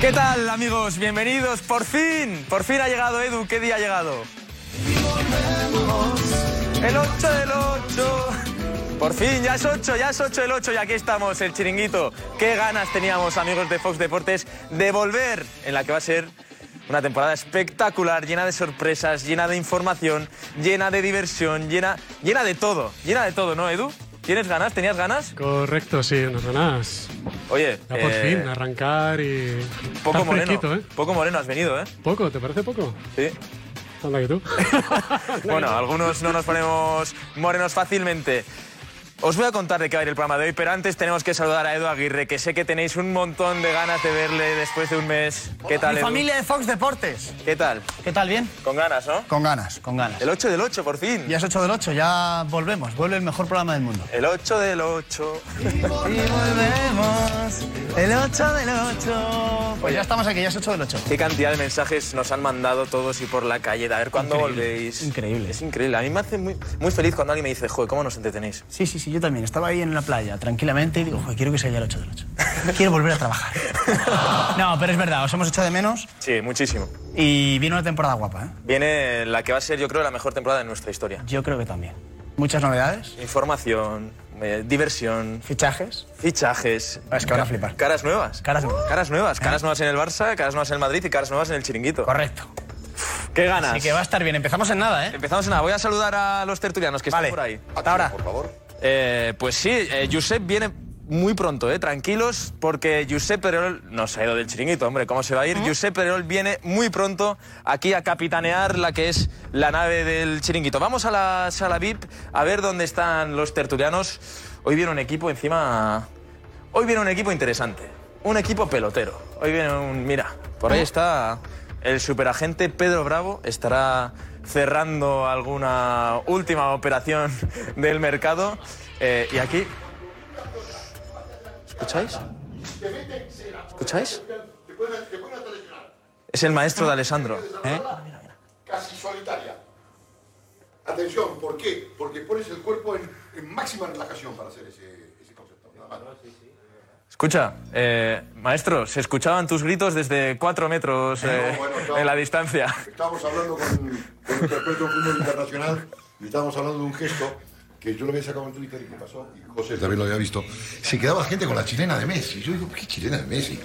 ¿Qué tal, amigos? Bienvenidos. Por fin, por fin ha llegado Edu. ¿Qué día ha llegado? El 8 del 8. Por fin, ya es 8, ya es 8 del 8 y aquí estamos, el chiringuito. Qué ganas teníamos, amigos de Fox Deportes, de volver en la que va a ser una temporada espectacular, llena de sorpresas, llena de información, llena de diversión, llena, llena de todo, llena de todo, ¿no, Edu? ¿Tienes ganas? ¿Tenías ganas? Correcto, sí, unas ganas. Oye, Ya por eh, fin, arrancar y. poco Estás moreno, ¿eh? poco moreno has venido, ¿eh? ¿Poco? ¿Te parece poco? Sí. Anda que tú. Bueno, algunos no nos ponemos morenos fácilmente. Os voy a contar de qué va a ir el programa de hoy, pero antes tenemos que saludar a Edu Aguirre, que sé que tenéis un montón de ganas de verle después de un mes. ¿Qué tal, Mi Edu? familia de Fox Deportes. ¿Qué tal? ¿Qué tal? ¿Bien? Con ganas, ¿no? Con ganas, con ganas. El 8 del 8, por fin. Ya es 8 del 8, ya volvemos. Vuelve el mejor programa del mundo. El 8 del 8. Y volvemos. El 8 del 8. Pues ya estamos aquí, ya es 8 del 8. Qué cantidad de mensajes nos han mandado todos y por la calle de a ver cuándo Increíble, volvéis. increíble. Es increíble. A mí me hace muy, muy feliz cuando alguien me dice, joder, ¿cómo nos entretenéis? Sí, sí, sí, yo también. Estaba ahí en la playa, tranquilamente, y digo, joder, quiero que sea ya el 8 del 8. Quiero volver a trabajar. No, pero es verdad, os hemos echado de menos Sí, muchísimo. y viene una temporada guapa, ¿eh? Viene la que va a ser, yo creo, la mejor temporada de nuestra historia. Yo creo que también. Muchas novedades, Información, eh, diversión, fichajes. fichajes. Es que van a flipar. Caras nuevas. Caras nuevas. Caras nuevas. Caras nuevas en el Barça, caras nuevas en el Madrid y caras nuevas en el Chiringuito. Correcto. ¡Qué ganas! Así que va a estar bien. Empezamos en nada, ¿eh? Empezamos en nada. Voy a saludar a los tertulianos que Vale. están por ahí. Hasta ahora. Eh, pues sí, eh, Josep viene muy pronto, eh, tranquilos, porque Josep Perol no se ha ido del chiringuito, hombre, ¿cómo se va a ir? Josep Perol viene muy pronto aquí a capitanear la que es la nave del chiringuito. Vamos a la sala VIP a ver dónde están los tertulianos. Hoy viene un equipo encima. Hoy viene un equipo interesante. Un equipo pelotero. Hoy viene un. Mira, por ahí está el superagente Pedro Bravo. Estará cerrando alguna última operación del mercado. Eh, y aquí. ¿Escucháis? ¿Escucháis? Es el maestro de Alessandro. ¿eh? casi solitaria. Atención, ¿por qué? Porque pones el cuerpo en, en máxima relajación para hacer ese, ese concepto. Nada más. Escucha, eh, maestro, se escuchaban tus gritos desde cuatro metros eh, No, bueno, no. en la distancia. Estábamos hablando con, con experto en fútbol internacional y estábamos hablando de un gesto que yo lo había sacado en Twitter y que pasó, y José también lo había visto. Se quedaba gente con la chilena de Messi. Yo digo, ¿qué chilena de Messi?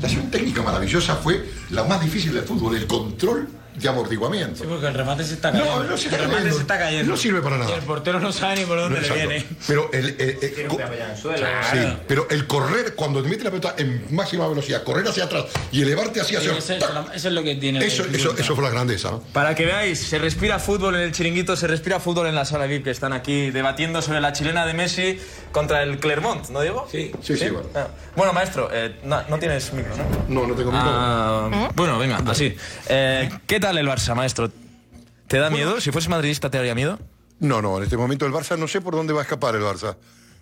La acción técnica maravillosa fue la más difícil del fútbol, el control de amortiguamiento. Porque el remate se está cayendo. No, no se está el remate cayendo. se está cayendo. No sirve para nada. Y el portero no sabe ni por dónde le viene. Pero el, el- el- co- sí, pero el correr, cuando te metes la pelota en máxima velocidad, correr hacia atrás y elevarte hacia Sí, hacia eso, es, lo- eso es lo que tiene. eso, el eso, eso fue la grandeza, ¿no? Para que veáis, se respira fútbol en el chiringuito, se respira fútbol en la sala VIP, que están aquí debatiendo sobre la chilena de Messi contra el Clermont, ¿no, Diego? Sí. Sí, sí, bueno. Ah, Bueno, maestro, eh, no, no tienes micro, ¿no? No, no tengo micro. Ah, bueno, venga, así. Eh, ¿Qué tal el Barça, maestro? ¿Te da miedo? Si fueses madridista, ¿te daría miedo? No, no, en este momento el Barça no sé por dónde va a escapar el Barça.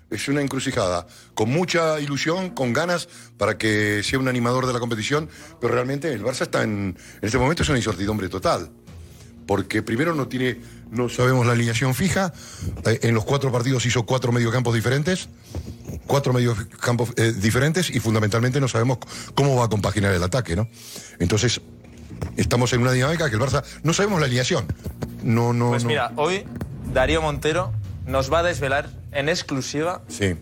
Es una encrucijada, con mucha ilusión, con ganas para que sea un animador de la competición, pero realmente el Barça está en, en este momento es una incertidumbre total. Porque primero no tiene, no sabemos la alineación fija, eh, en los cuatro partidos hizo cuatro mediocampos diferentes, cuatro mediocampos eh, diferentes y fundamentalmente no sabemos cómo va a compaginar el ataque, ¿no? Entonces, estamos en una dinámica que el Barça no sabemos la alineación. No, no, Pues no. mira, hoy Darío Montero nos va a desvelar en exclusiva Sí.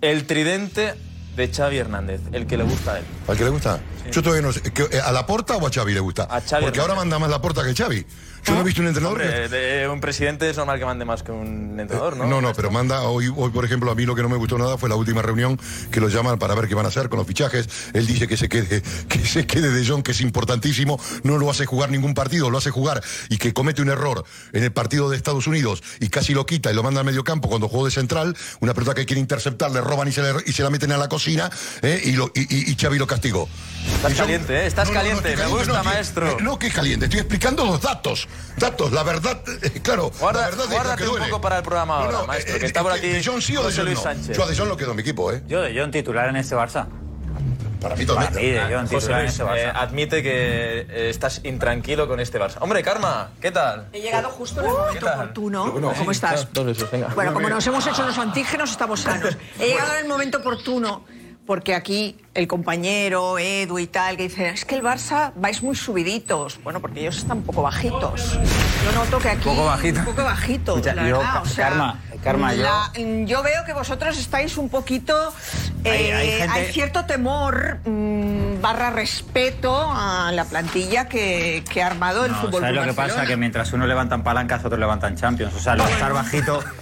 el tridente de Xavi Hernández, el que le gusta a él. ¿Al que le gusta? Yo todavía no sé. ¿que, eh, ¿A la porta o a Xavi le gusta? A Xavi Porque ahora manda más la porta que Xavi. Yo no he visto un entrenador Hombre, de- un presidente es normal que mande más que un entrenador, ¿no? No, no, pero manda, hoy, hoy por ejemplo, a mí lo que no me gustó nada fue la última reunión que lo llaman para ver qué van a hacer con los fichajes. Él dice que se quede, que se quede de Jong, que es importantísimo, no lo hace jugar ningún partido, lo hace jugar y que comete un error en el partido de Estados Unidos y casi lo quita y lo manda al medio campo cuando jugó de central, una pelota que quiere interceptar, le roban y se, le- y se la meten a la cocina ¿eh? y, lo, y, y- y Xavi lo castigó. Estás caliente, ¿eh? Estás No, no, no, caliente. Me gusta, maestro. No, que es caliente, estoy explicando los datos. Datos, la verdad, eh, claro, Guarda- la verdad es lo guárdate que un duele. poco para el programa ahora, maestro, que está por aquí ¿De Jong sí o de Jong Luis no? Sánchez. Yo a De Jong lo quedo en mi equipo, ¿eh? Yo de John titular en este Barça. Para mí Para totalmente. mí, de John José titular en Luis, este eh, Barça. admite que eh, estás intranquilo con este Barça. Hombre, Karma, ¿qué tal? He llegado justo en el momento oportuno. Bueno, ¿Cómo estás? Venga. Bueno, como nos hemos hecho los antígenos, estamos sanos. He llegado en el momento oportuno porque aquí el compañero Edu y tal que dice es que el Barça vais muy subiditos. Bueno, porque ellos están un poco bajitos. Yo noto que aquí Poco bajito. un poco Escucha, la yo, verdad. O sea, Karma, Karma, yo- la- yo veo que vosotros estáis un poquito Hay- eh, hay gente- hay cierto temor mm, barra respeto a la plantilla que, que ha armado el No, fútbol ¿Sabes lo que pasa? Que mientras unos levantan palancas, otros levantan champions. O sea, lo de estar bajito.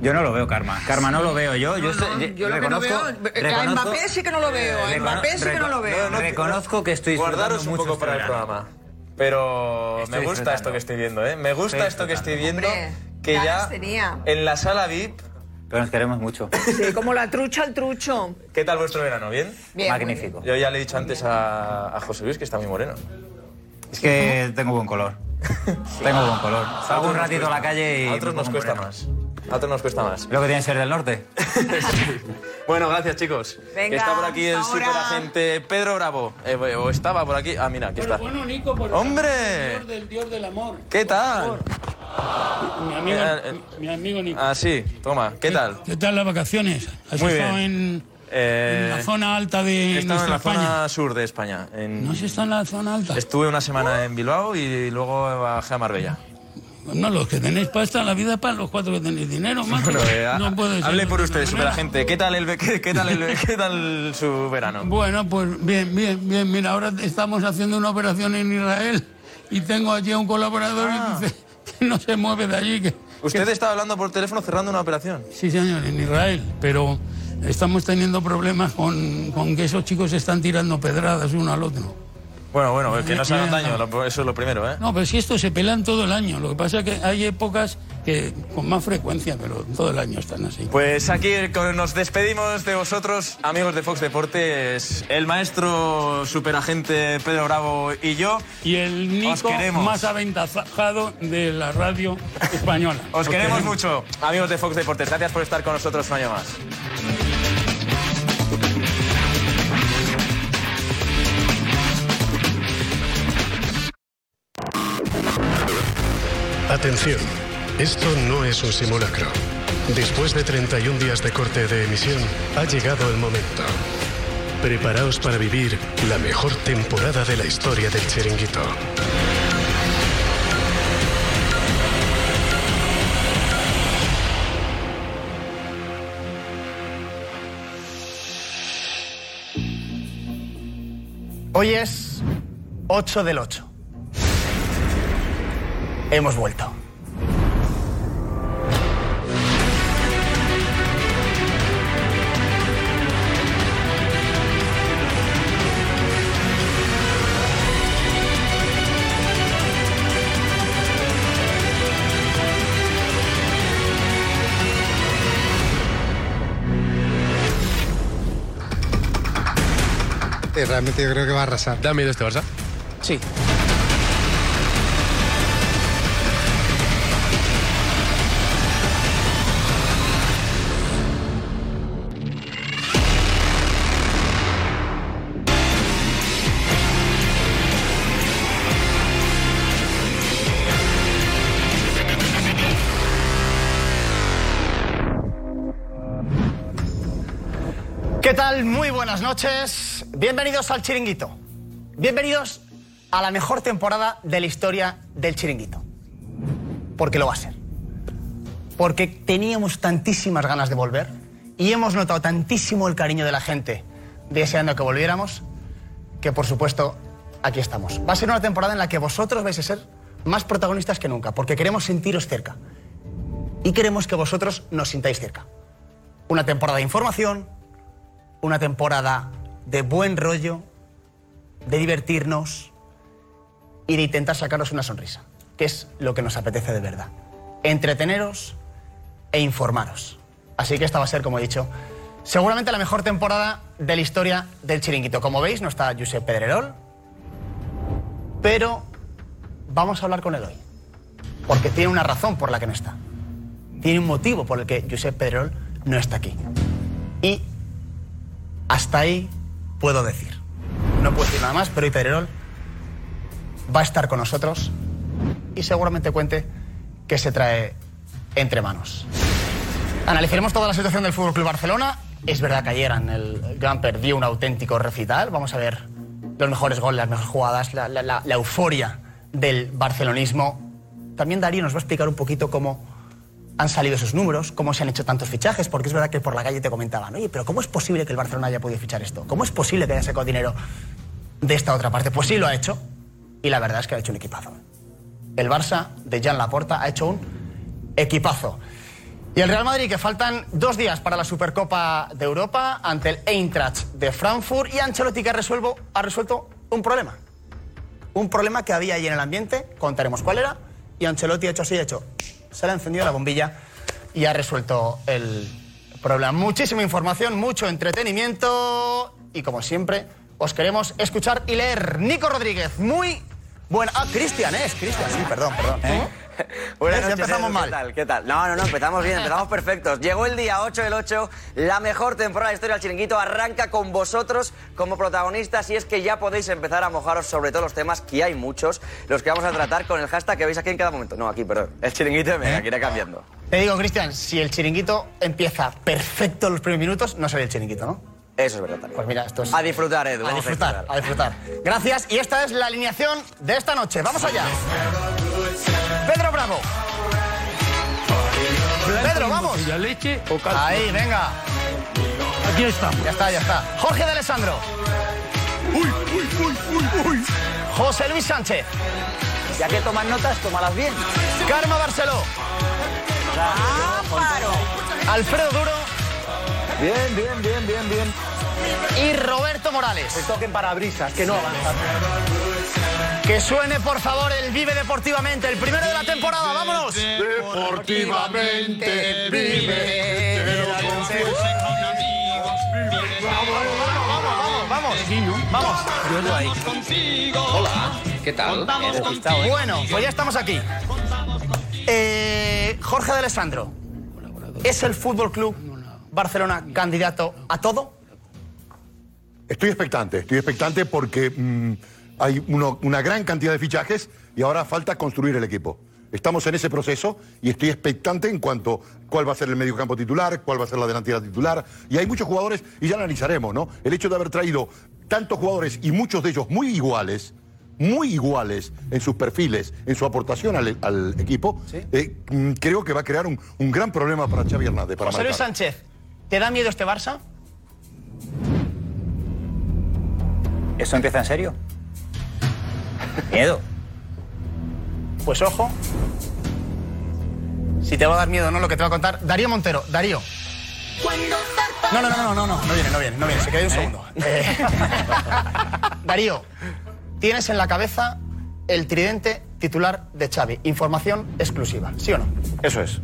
Yo no lo veo, Karma. Karma, no lo veo. Yo, yo, No, yo lo que no veo, a Mbappé sí que no lo veo, a Mbappé sí que no lo veo. recono- Reconozco que estoy Guardaros un poco este para el programa. Pero Estoy me gusta esto que estoy viendo, ¿eh? Me gusta Estoy esto que estoy viendo. Hombre, que ya tenía. en la sala VIP. Pero nos queremos mucho. Sí, como la trucha al trucho. ¿Qué tal vuestro verano? ¿Bien? Bien, Magnífico. Yo ya le he dicho antes a, a José Luis que está muy moreno. Es que tengo buen color. Tengo buen color. Salgo un ratito a la calle y. A otros nos cuesta moreno. más. A otros nos cuesta más. Lo que tiene que ser del norte. Bueno, gracias chicos. Venga, Que está por aquí el ahora. superagente Pedro Bravo. Eh, o estaba por aquí. Ah, mira, aquí está. Bueno, Nico, por ¡Hombre! el del Dios del amor. ¿Qué tal? Mi amigo, Eh, eh. mi, mi amigo Nico. Ah, sí, toma. ¿Qué tal? ¿Qué tal las vacaciones? ¿Has Muy estado bien. en, Eh, en la zona alta de estado en la España? zona sur de España. en- ¿No has estado en la zona alta? Estuve una semana en Bilbao y luego bajé a Marbella. No, los que tenéis pasta, la vida es para los cuatro que tenéis dinero, macho. Bueno, eh, no puede hable por otra usted, manera. superagente. ¿Qué tal, el, qué, qué tal el- qué tal su verano? Bueno, pues bien, bien, bien. Mira, ahora estamos haciendo una operación en Israel y tengo allí a un colaborador Ah. y dice que no se mueve de allí. Que, Usted estaba hablando por teléfono cerrando una operación. Sí, señor, en Israel, pero estamos teniendo problemas con, con que esos chicos están tirando pedradas uno al otro. Bueno, bueno, que no se hagan daño, eso es lo primero, ¿eh? No, pero si esto se pelan todo el año. Lo que pasa es que hay épocas que con más frecuencia, pero todo el año están así. Pues aquí con- nos despedimos de vosotros, amigos de Fox Deportes, el maestro superagente Pedro Bravo y yo. Y el Nico más aventajado de la radio española. Os queremos mucho, amigos de Fox Deportes. Gracias por estar con nosotros un año más. Atención, esto no es un simulacro. Después de 31 días de corte de emisión, ha llegado el momento. Preparaos para vivir la mejor temporada de la historia del chiringuito. Hoy es 8 del 8. Hemos vuelto. realmente yo creo que va a arrasar. ¿Da miedo este Barça? Sí. ¿Qué tal? Muy buenas noches. Bienvenidos al Chiringuito. Bienvenidos a la mejor temporada de la historia del Chiringuito. Porque lo va a ser. Porque teníamos tantísimas ganas de volver y hemos notado tantísimo el cariño de la gente deseando que volviéramos que por supuesto aquí estamos. Va a ser una temporada en la que vosotros vais a ser más protagonistas que nunca, porque queremos sentiros cerca. Y queremos que vosotros nos sintáis cerca. Una temporada de información, una temporada de buen rollo, de divertirnos y de intentar sacaros una sonrisa, que es lo que nos apetece de verdad. Entreteneros e informaros. Así que esta va a ser, como he dicho, seguramente la mejor temporada de la historia del chiringuito. Como veis, no está Josep Pedrerol, pero vamos a hablar con él hoy. Porque tiene una razón por la que no está. Tiene un motivo por el que Josep Pedrerol no está aquí. Y hasta ahí puedo decir. No puedo decir nada más, pero hoy Pedrerol va a estar con nosotros y seguramente cuente que se trae entre manos. Analizaremos toda la situación del Fútbol Club Barcelona. Es verdad que ayer en el Gamper dio un auténtico recital. Vamos a ver los mejores goles, las mejores jugadas, la- la euforia del barcelonismo. También Darío nos va a explicar un poquito cómo han salido esos números, cómo se han hecho tantos fichajes, porque es verdad que por la calle te comentaban, oye, pero ¿cómo es posible que el Barcelona haya podido fichar esto? ¿Cómo es posible que haya sacado dinero de esta otra parte? Pues sí lo ha hecho, y la verdad es que ha hecho un equipazo. El Barça de Jan Laporta ha hecho un equipazo. Y el Real Madrid, que faltan dos días para la Supercopa de Europa ante el Eintracht de Frankfurt y Ancelotti que ha, resuelvo- ha resuelto un problema. Un problema que había ahí en el ambiente, contaremos cuál era, y Ancelotti ha hecho así, ha hecho, se le ha encendido la bombilla y ha resuelto el problema. Muchísima información, mucho entretenimiento y como siempre os queremos escuchar y leer. Nico Rodríguez, muy buena... Ah, Cristian, es Cristian, sí, perdón, perdón. Buenas noches, empezamos Edu, mal. ¿Qué tal? ¿Qué tal? No, no, no, empezamos bien, empezamos perfectos. Llegó el día 8 del 8, la mejor temporada de la historia del chiringuito arranca con vosotros como protagonistas y es que ya podéis empezar a mojaros sobre todos los temas, que hay muchos, los que vamos a tratar con el hashtag que veis aquí en cada momento. No, aquí, perdón. El chiringuito Mega, que irá cambiando. Te digo, Cristian, si el chiringuito empieza perfecto los primeros minutos, no sería el chiringuito, ¿no? Eso es verdad también. Pues mira, esto es... A disfrutar, Edu. A disfrutar, a disfrutar. Gracias, y esta es la alineación de esta noche. ¡Vamos allá! Pedro Bravo. Pedro, vamos. ¿Ya leche o calcio? Ahí, venga. Aquí estamos. Ya está, ya está. Jorge de Alessandro. Uy, uy, uy, uy, uy. José Luis Sánchez. Ya que tomas notas, tómalas bien. Karma Barceló. Alfredo Duro. Bien, bien, bien, bien, bien. Y Roberto Morales. toquen parabrisas, que no avanzan. Que suene, por favor, el Vive Deportivamente, el primero de la temporada. ¡Vámonos! Deportivamente vive. te lo confieso. Vamos, vamos, vamos. ¿Qué tal? Bueno, pues ya estamos aquí. Eh, Jorge de Alessandro, ¿es el Fútbol Club Barcelona candidato a todo? Estoy expectante, estoy expectante porque mm, hay uno- una gran cantidad de fichajes y ahora falta construir el equipo. Estamos en ese proceso y estoy expectante en cuanto a cuál va a ser el mediocampo titular, cuál va a ser la delantera titular. Y hay muchos jugadores, y ya analizaremos, ¿no? El hecho de haber traído tantos jugadores y muchos de ellos muy iguales, muy iguales en sus perfiles, en su aportación al, al equipo, eh, mm, creo que va a crear un, un gran problema para Xavi Hernández. Para José Luis. Sánchez, ¿te da miedo este Barça? ¿Esto empieza en serio? Miedo. Pues ojo. Si te va a dar miedo no lo que te va a contar. Darío Montero, Darío. No, no, no, no, no, no, no viene, no viene, no viene, se queda un segundo. Eh, Darío, tienes en la cabeza el tridente titular de Xavi. Información exclusiva, ¿sí o no? Eso es.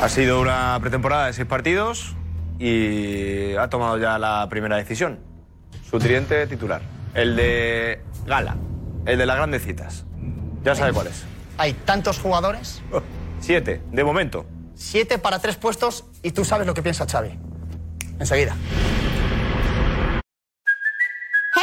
Ha sido una pretemporada de seis partidos y ha tomado ya la primera decisión. Su tridente titular. El de Gala. El de las grandes citas. Ya sabe cuál es. Hay tantos jugadores, Siete, de momento. siete para tres puestos y tú sabes lo que piensa Xavi. Enseguida.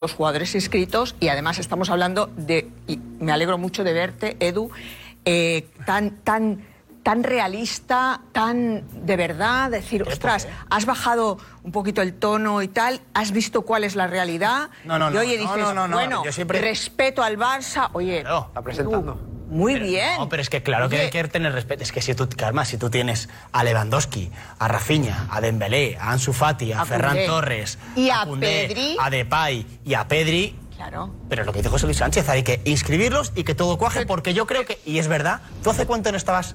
Los jugadores inscritos y además estamos hablando de, y me alegro mucho de verte, Edu, eh, tan, tan, tan realista, tan de verdad, decir, ostras, has bajado un poquito el tono y tal, has visto cuál es la realidad. No, no, y no, oye, dices, no, no, no, bueno, yo siempre- respeto al Barça, oye, Está presentando. Muy bien. No, pero es que claro que hay que tener respeto. Es que si tú, Karma, si tú tienes a Lewandowski, a Rafinha, a Dembélé, a Ansu Fati, a, A Ferran. Torres, Y a Pedri. a Depay y a Pedri, Claro. Pero lo que dice José Luis Sánchez, hay que inscribirlos y que todo cuaje, porque yo creo que, y es verdad, ¿tú hace cuánto no estabas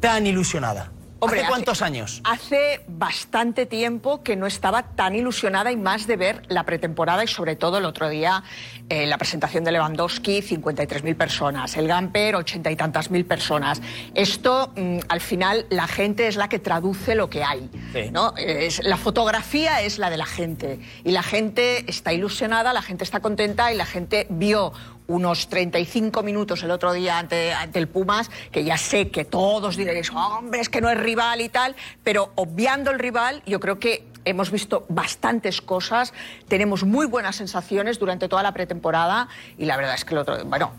tan ilusionada? Hombre, ¿Hace cuántos años? Hace bastante tiempo que no estaba tan ilusionada y más de ver la pretemporada y sobre todo el otro día eh, la presentación de Lewandowski, 53.000 personas, el Gamper, 80 y tantas mil personas. Esto, mm, al final, la gente es la que traduce lo que hay. Sí. ¿no? Es, la fotografía es la de la gente y la gente está ilusionada, la gente está contenta y la gente vio unos 35 minutos el otro día ante, ante el Pumas, que ya sé que todos diréis, hombre, es que no es rival y tal, pero obviando el rival, yo creo que hemos visto bastantes cosas, tenemos muy buenas sensaciones durante toda la pretemporada y la verdad es que el otro, bueno,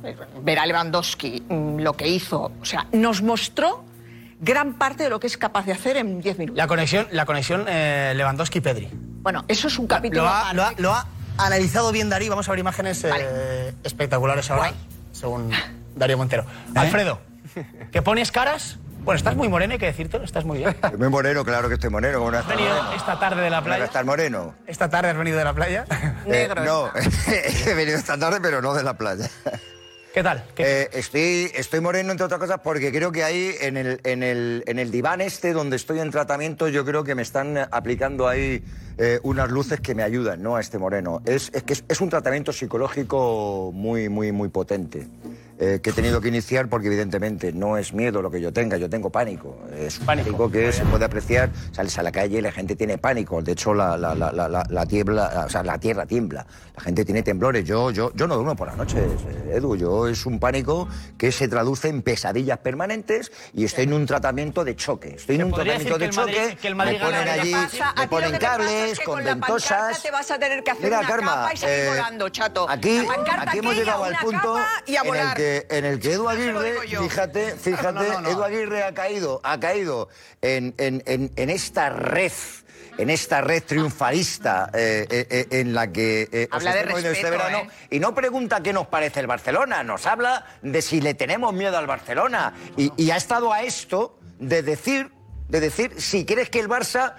ver a Lewandowski mm, lo que hizo, o sea, nos mostró gran parte de lo que es capaz de hacer en 10 minutos. La conexión, la conexión eh, Lewandowski-Pedri. Bueno, eso es un capítulo Lo ha, aparte. lo ha- lo ha analizado bien Darío. Vamos a ver imágenes eh, espectaculares ahora, según Darío Montero. Alfredo, ¿que pones caras? Bueno, estás muy moreno, hay que decirte, estás muy bien. Muy moreno, claro que estoy moreno. ¿Cómo no Has venido moreno? esta tarde de la ¿Cómo no playa. estar moreno? Esta tarde has venido de la playa. Eh, no, he venido esta tarde, pero no de la playa. ¿Qué tal? Eh, estoy, estoy moreno, entre otras cosas, porque creo que ahí, en el, en, el, en el diván este donde estoy en tratamiento, yo creo que me están aplicando ahí eh, unas luces que me ayudan ¿no? a este moreno. Es, es que es, un tratamiento psicológico muy, muy, muy potente. Eh, que he tenido que iniciar porque evidentemente no es miedo lo que yo tenga, yo tengo pánico. Es un pánico, que se puede apreciar, sales a la calle y la gente tiene pánico. De hecho, la, la, la, la, la- la tiembla, o sea, la tierra tiembla. La gente tiene temblores. Yo, yo, yo no duermo por las noches, eh, Edu. Yo es un pánico que se traduce en pesadillas permanentes y estoy en un tratamiento de choque. Estoy en un tratamiento de que Madrid- choque. que el Madrid me ponen allí, me ponen que cables es que con con ventosas. te vas a tener que hacer Mira, una Karma, capa y salir eh, volando, chato. Aquí, aquí hemos llegado al punto en el volar. Que en el que Edu Aguirre, fíjate, fíjate, No, no, no. Edu Aguirre ha caído, ha caído en, en- en- en esta red. En esta red triunfalista eh, eh, eh, en la que eh, os Habla de estamos viendo este respeto, verano. ¿eh? Y no pregunta qué nos parece el Barcelona, nos habla de si le tenemos miedo al Barcelona. Y, y ha estado a esto de decir, de decir si crees que el Barça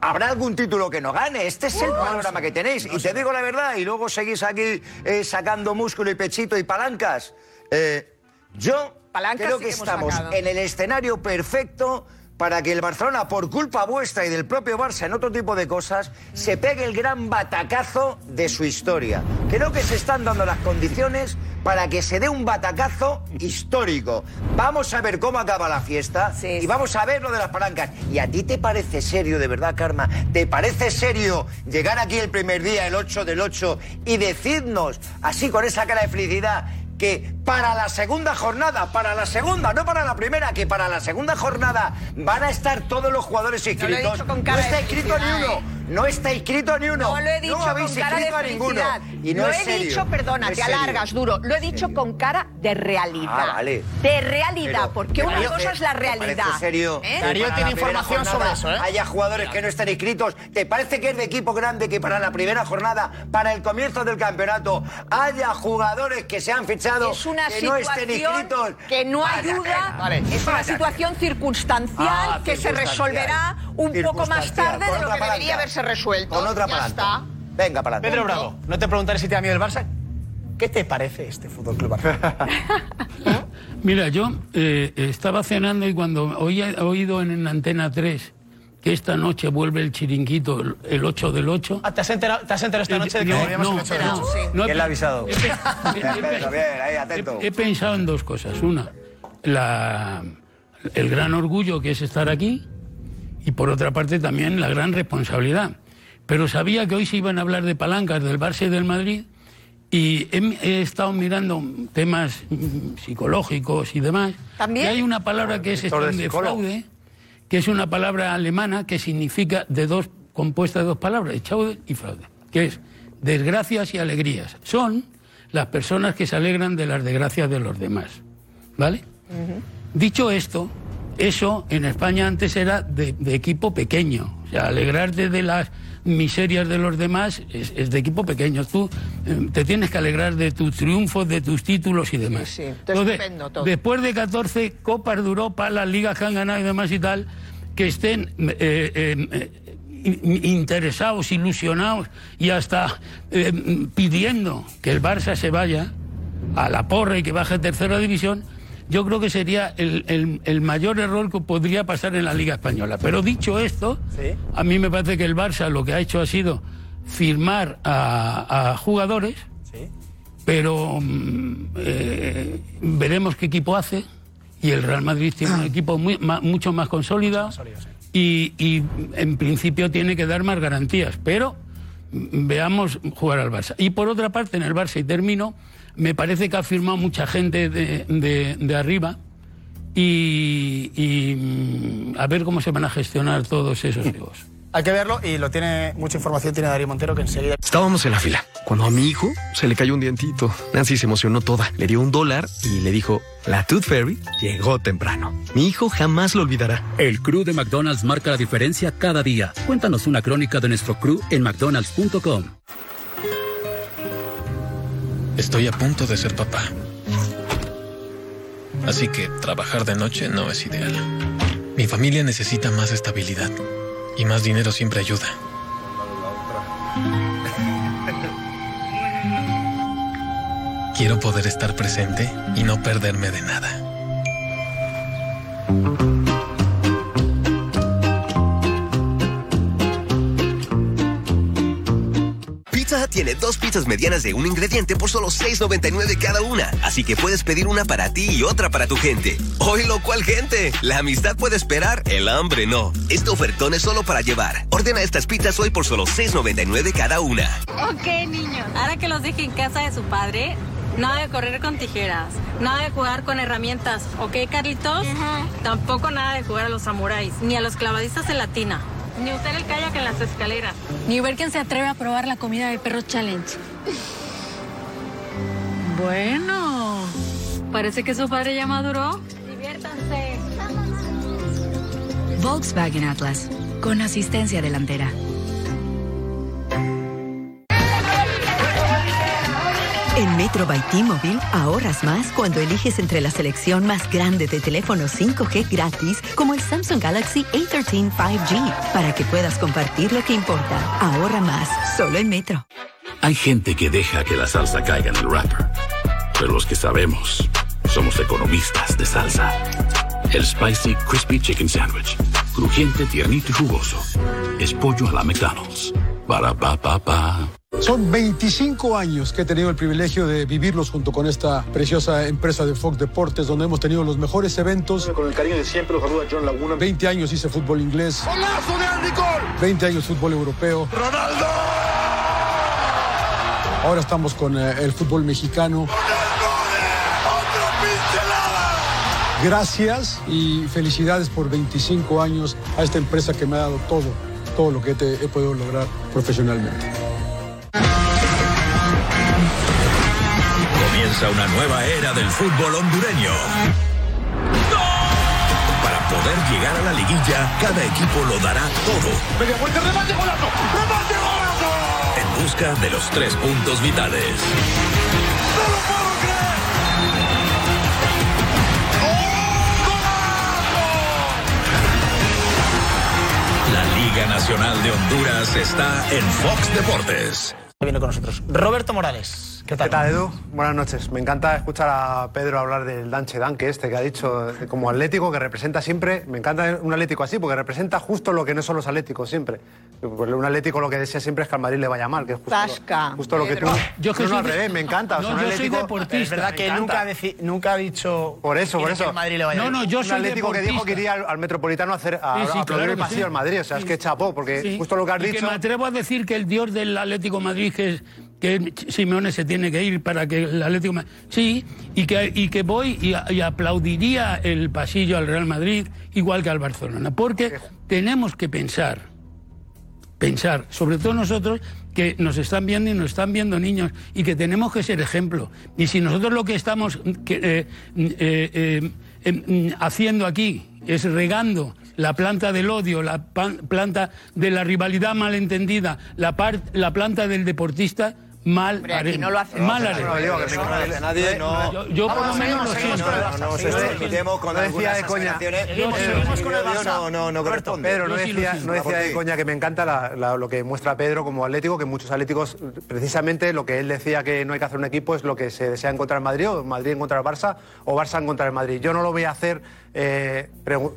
habrá algún título que no gane. Este es el panorama que tenéis. y te digo la verdad, y luego seguís aquí eh, sacando músculo y pechito y palancas. Eh, yo Palancas creo que estamos sacado. en el escenario perfecto para que el Barcelona, por culpa vuestra y del propio Barça en otro tipo de cosas, se pegue el gran batacazo de su historia. Creo que se están dando las condiciones para que se dé un batacazo histórico. Vamos a ver cómo acaba la fiesta y vamos a ver lo de las palancas. ¿Y a ti te parece serio, de verdad, Karma? ¿Te parece serio llegar aquí el primer día, el 8 del 8, y decirnos, así con esa cara de felicidad, que para la segunda jornada, para la segunda, no para la primera, que para la segunda jornada van a estar todos los jugadores inscritos. No está inscrito ni uno. ¿Eh? No está inscrito ni uno. No lo he dicho habéis con cara de a ninguno. Y no lo es he serio. dicho, perdona, No te serio. alargas duro. Lo he dicho con cara de realidad. Ah, vale. De realidad, Pero, porque ¿te una parece- cosa es la realidad. serio? ¿eh? que para la primera jornada Haya jugadores que no estén inscritos. ¿Te parece que es de equipo grande que para la primera jornada, para el comienzo del campeonato, haya jugadores que se han fichado Es una que no estén inscritos? que no ayuda. vale. Es una situación circunstancial Ah, que se resolverá un poco más tarde de lo que debería haberse resuelto. Con otra Ya está. Venga, para Pedro Bravo, no te preguntaré si te da miedo el Barça. ¿Qué te parece este Fútbol Club Barcelona? Mira, yo eh, estaba cenando y cuando oí- he oído en, Antena 3 que esta noche vuelve el chiringuito, el- el 8 del 8. Ah, ¿Te has enterado, te has enterado esta noche de que No, volvíamos no, el 8 de no, noche? no ¿Quién le ha avisado? he he- bien, ahí, atento. He pensado en dos cosas. Una, la, el gran orgullo que es estar aquí y por otra parte también la gran responsabilidad. Pero sabía que hoy se iban a hablar de palancas del Barça y del Madrid y he, he estado mirando temas mm, psicológicos y demás. ¿También? Y hay una palabra que es de de psicólogo. fraude, que es una palabra alemana que significa de dos compuesta de dos palabras, Schaude y fraude, que es desgracias y alegrías. Son las personas que se alegran de las desgracias de los demás, ¿vale? Dicho esto, eso en España antes era de, de equipo pequeño. O sea, alegrarte de las miserias de los demás es, es de equipo pequeño. Tú eh, te tienes que alegrar de tus triunfos, de tus títulos y demás. Sí, sí, estupendo todo. después de 14 Copas de Europa, las ligas que han ganado y demás y tal, que estén eh, eh, in- interesados, ilusionados y hasta pidiendo que el Barça se vaya a la porra y que baje a tercera división, yo creo que sería el, el- el mayor error que podría pasar en la Liga Española. Pero dicho esto, a mí me parece que el Barça lo que ha hecho ha sido firmar a, a jugadores, pero mm, eh, veremos qué equipo hace. Y el Real Madrid tiene un equipo muy- ma- mucho más consolidado y, y, en principio tiene que dar más garantías. Pero mm, veamos jugar al Barça. Y por otra parte, en el Barça, y termino, me parece que ha firmado mucha gente de, de- de arriba y, y, mm, a ver cómo se van a gestionar todos esos egos. Hay que verlo y lo tiene mucha información tiene Darío Montero que enseguida. Estábamos en la fila cuando a mi hijo se le cayó un dientito. Nancy se emocionó toda, le dio un dólar y le dijo, la Tooth Fairy llegó temprano. Mi hijo jamás lo olvidará. El crew de McDonald's marca la diferencia cada día. Cuéntanos una crónica de nuestro crew en mcdonalds.com. Estoy a punto de ser papá. Así que trabajar de noche no es ideal. Mi familia necesita más estabilidad. Y más dinero siempre ayuda. Quiero poder estar presente y no perderme de nada. Pizza tiene dos pizzas medianas de un ingrediente por solo $6.99 cada una. Así que puedes pedir una para ti y otra para tu gente. Hoy lo cual gente. La amistad puede esperar, el hambre no. Este ofertón es solo para llevar. Ordena estas pizzas hoy por solo $6.99 cada una. Ok, niños. Ahora que los dejé en casa de su padre, nada de correr con tijeras, nada de jugar con herramientas, ¿ok, Carlitos? Tampoco nada de jugar a los samuráis, ni a los clavadistas en la tina, ni usar el kayak en las escaleras, ni ver quién se atreve a probar la comida del perro challenge. Bueno, parece que su padre ya maduró. Diviértanse. Volkswagen Atlas, con asistencia delantera. En Metro by T-Mobile ahorras más cuando eliges entre la selección más grande de teléfonos 5G gratis como el Samsung Galaxy A13 5G para que puedas compartir lo que importa. Ahorra más solo en Metro. Hay gente que deja que la salsa caiga en el wrapper. Pero los que sabemos, somos economistas de salsa. El Spicy Crispy Chicken Sandwich. Crujiente, tiernito y jugoso. Es pollo a la McDonald's. Para pa pa pa. Son 25 años que he tenido el privilegio de vivirlos junto con esta preciosa empresa de Fox Deportes, donde hemos tenido los mejores eventos. Con el cariño de siempre los saluda John Laguna. 20 años hice fútbol inglés. ¡Golazo de Andy Cole! 20 años fútbol europeo. ¡Ronaldo! Ahora estamos con eh, el fútbol mexicano. Gracias y felicidades por 25 años a esta empresa que me ha dado todo, todo lo que te- he podido lograr profesionalmente. Comienza una nueva era del fútbol hondureño. Para poder llegar a la liguilla, cada equipo lo dará todo ¡Media vuelta, remate, golazo! ¡Remate, golazo! en busca de los tres puntos vitales. La Liga Nacional de Honduras está en Fox Deportes. Viene con nosotros. Roberto Morales. ¿Qué tal? ¿Qué tal, Edu? Buenas noches. Me encanta escuchar a Pedro hablar del Danche Danque este que ha dicho eh, como atlético que representa siempre. Me encanta un atlético así porque representa justo lo que no son los atléticos siempre. Pues un atlético lo que desea siempre es que al Madrid le vaya mal, que es justo, Zasca, lo, justo lo que tú. Yo que no, soy al revés, me encanta. o sea, No, un yo soy atlético- deportista. Es verdad que nunca, deci- nunca ha dicho. Por eso, por quiere que eso. el Madrid le vaya un bien. atlético que dijo que iría al, al Metropolitano a hacer a, Sí, sí, a aplaudir claro el que pasillo sí. al Madrid. O sea, es que chapó, porque Sí. justo lo que has Y dicho. me atrevo a decir que el dios del Atlético Madrid, que es que Simeone se tiene que ir para que el Atlético. Sí, y que, y que voy y, aplaudiría el pasillo al Real Madrid igual que al Barcelona. Porque tenemos que pensar, pensar, sobre todo nosotros, que nos están viendo y nos están viendo niños y que tenemos que ser ejemplo. Y si nosotros lo que estamos... que, eh, eh, eh, eh, mm, haciendo aquí es regando la planta del odio, la planta de la rivalidad malentendida, la, la planta del deportista, mal Hombre, haremos. no lo hace- mal No, haremos. no, digo que me- Nadie, no. Yo, yo por lo menos lo siento. Barça. No nos con No decía algunas de coña. no, no, no corresponde. Pedro, no decía, no decía ¿Por de coña que me encanta la- la- lo que muestra Pedro como atlético, que muchos atléticos, precisamente lo que él decía que no hay que hacer un equipo es lo que se desea encontrar en Madrid, o Madrid encontrar el Barça, o Barça encontrar el Madrid. Yo no lo voy a hacer, eh,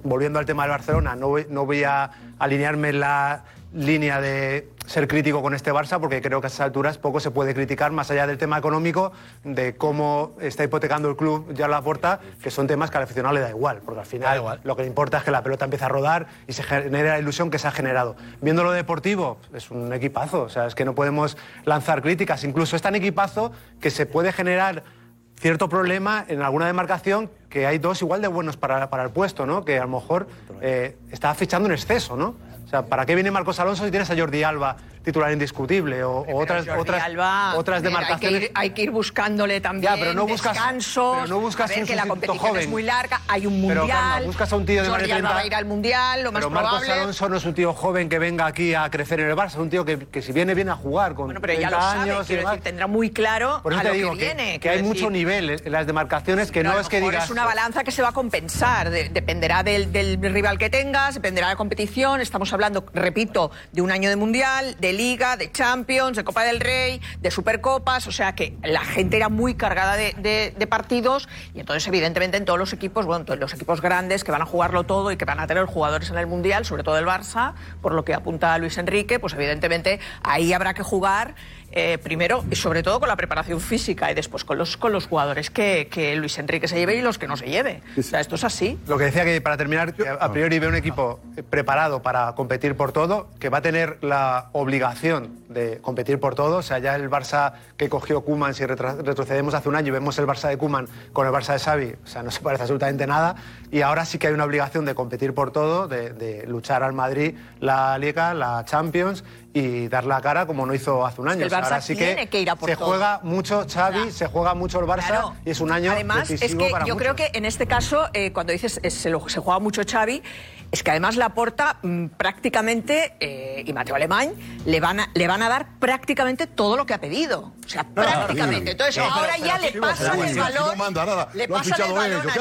volviendo al tema del Barcelona, no voy, no voy a alinearme en la línea de ser crítico con este Barça porque creo que a esas alturas poco se puede criticar más allá del tema económico de cómo está hipotecando el club ya la puerta que son temas que al aficionado le da igual porque al final lo que le importa es que la pelota empiece a rodar y se genere la ilusión que se ha generado viendo lo deportivo es un equipazo o sea es que no podemos lanzar críticas incluso es tan equipazo que se puede generar cierto problema en alguna demarcación que hay dos igual de buenos para, para el puesto, ¿no? Que a lo mejor eh, está fichando en exceso, ¿no? O sea, ¿para qué viene Marcos Alonso si tienes a Jordi Alba titular indiscutible o, o otras Jordi otras Alba, demarcaciones? Hay que, ir, hay que ir buscándole también Ya, pero no buscas- descansos, pero no buscas a ver un que la competición es muy larga, hay un Pero, mundial. Carmen, buscas a un tío de Jordi Alba 30. va a ir al mundial, lo más Pero Marcos probable. Alonso no es un tío joven que venga aquí a crecer en el Barça, es un tío que, que si viene, viene a jugar con Pero 30 ya lo sabe, años y demás. decir, tendrá muy claro Por eso a te lo digo que viene. que hay mucho decir. nivel en las demarcaciones que Pero no es que digas... Es una balanza que se va a compensar. de- dependerá del, del rival que tengas, dependerá de la competición. Estamos hablando, repito, de un año de mundial, de liga, de Champions, de Copa del Rey, de Supercopas. O sea que la gente era muy cargada de partidos y entonces, evidentemente, en todos los equipos, bueno, en los equipos grandes que van a jugarlo todo y que van a tener jugadores en el mundial, sobre todo el Barça, por lo que apunta Luis Enrique, pues evidentemente ahí habrá que jugar. Eh, primero y sobre todo con la preparación física y después con los, con los jugadores que, Luis Enrique se lleve y los que no se lleve. O sea, esto es así. Lo que decía que para terminar, a priori veo un equipo preparado para competir por todo, que va a tener la obligación de competir por todo. O sea, ya el Barça que cogió Kuman, si retrocedemos hace un año y vemos el Barça de Kuman con el Barça de Xavi, o sea, no se parece absolutamente nada. Y ahora sí que hay una obligación de competir por todo, de luchar al Madrid la Liga, la Champions y dar la cara como no hizo hace un año. El O sea, Barça ahora sí tiene que ir a por se todo. juega mucho Xavi, se juega mucho el Barça Claro. y es un año Además, es decisivo que para yo muchos. creo que en este caso, eh, cuando dices eh, se, lo- se juega mucho Xavi, es que además la porta prácticamente, eh, y Mateo Alemán, le van, a, le van a dar prácticamente todo lo que ha pedido. O sea, prácticamente. Entonces, ahora pero ya le pasan el balón. No manda nada. le pasan el balón a ¿Qué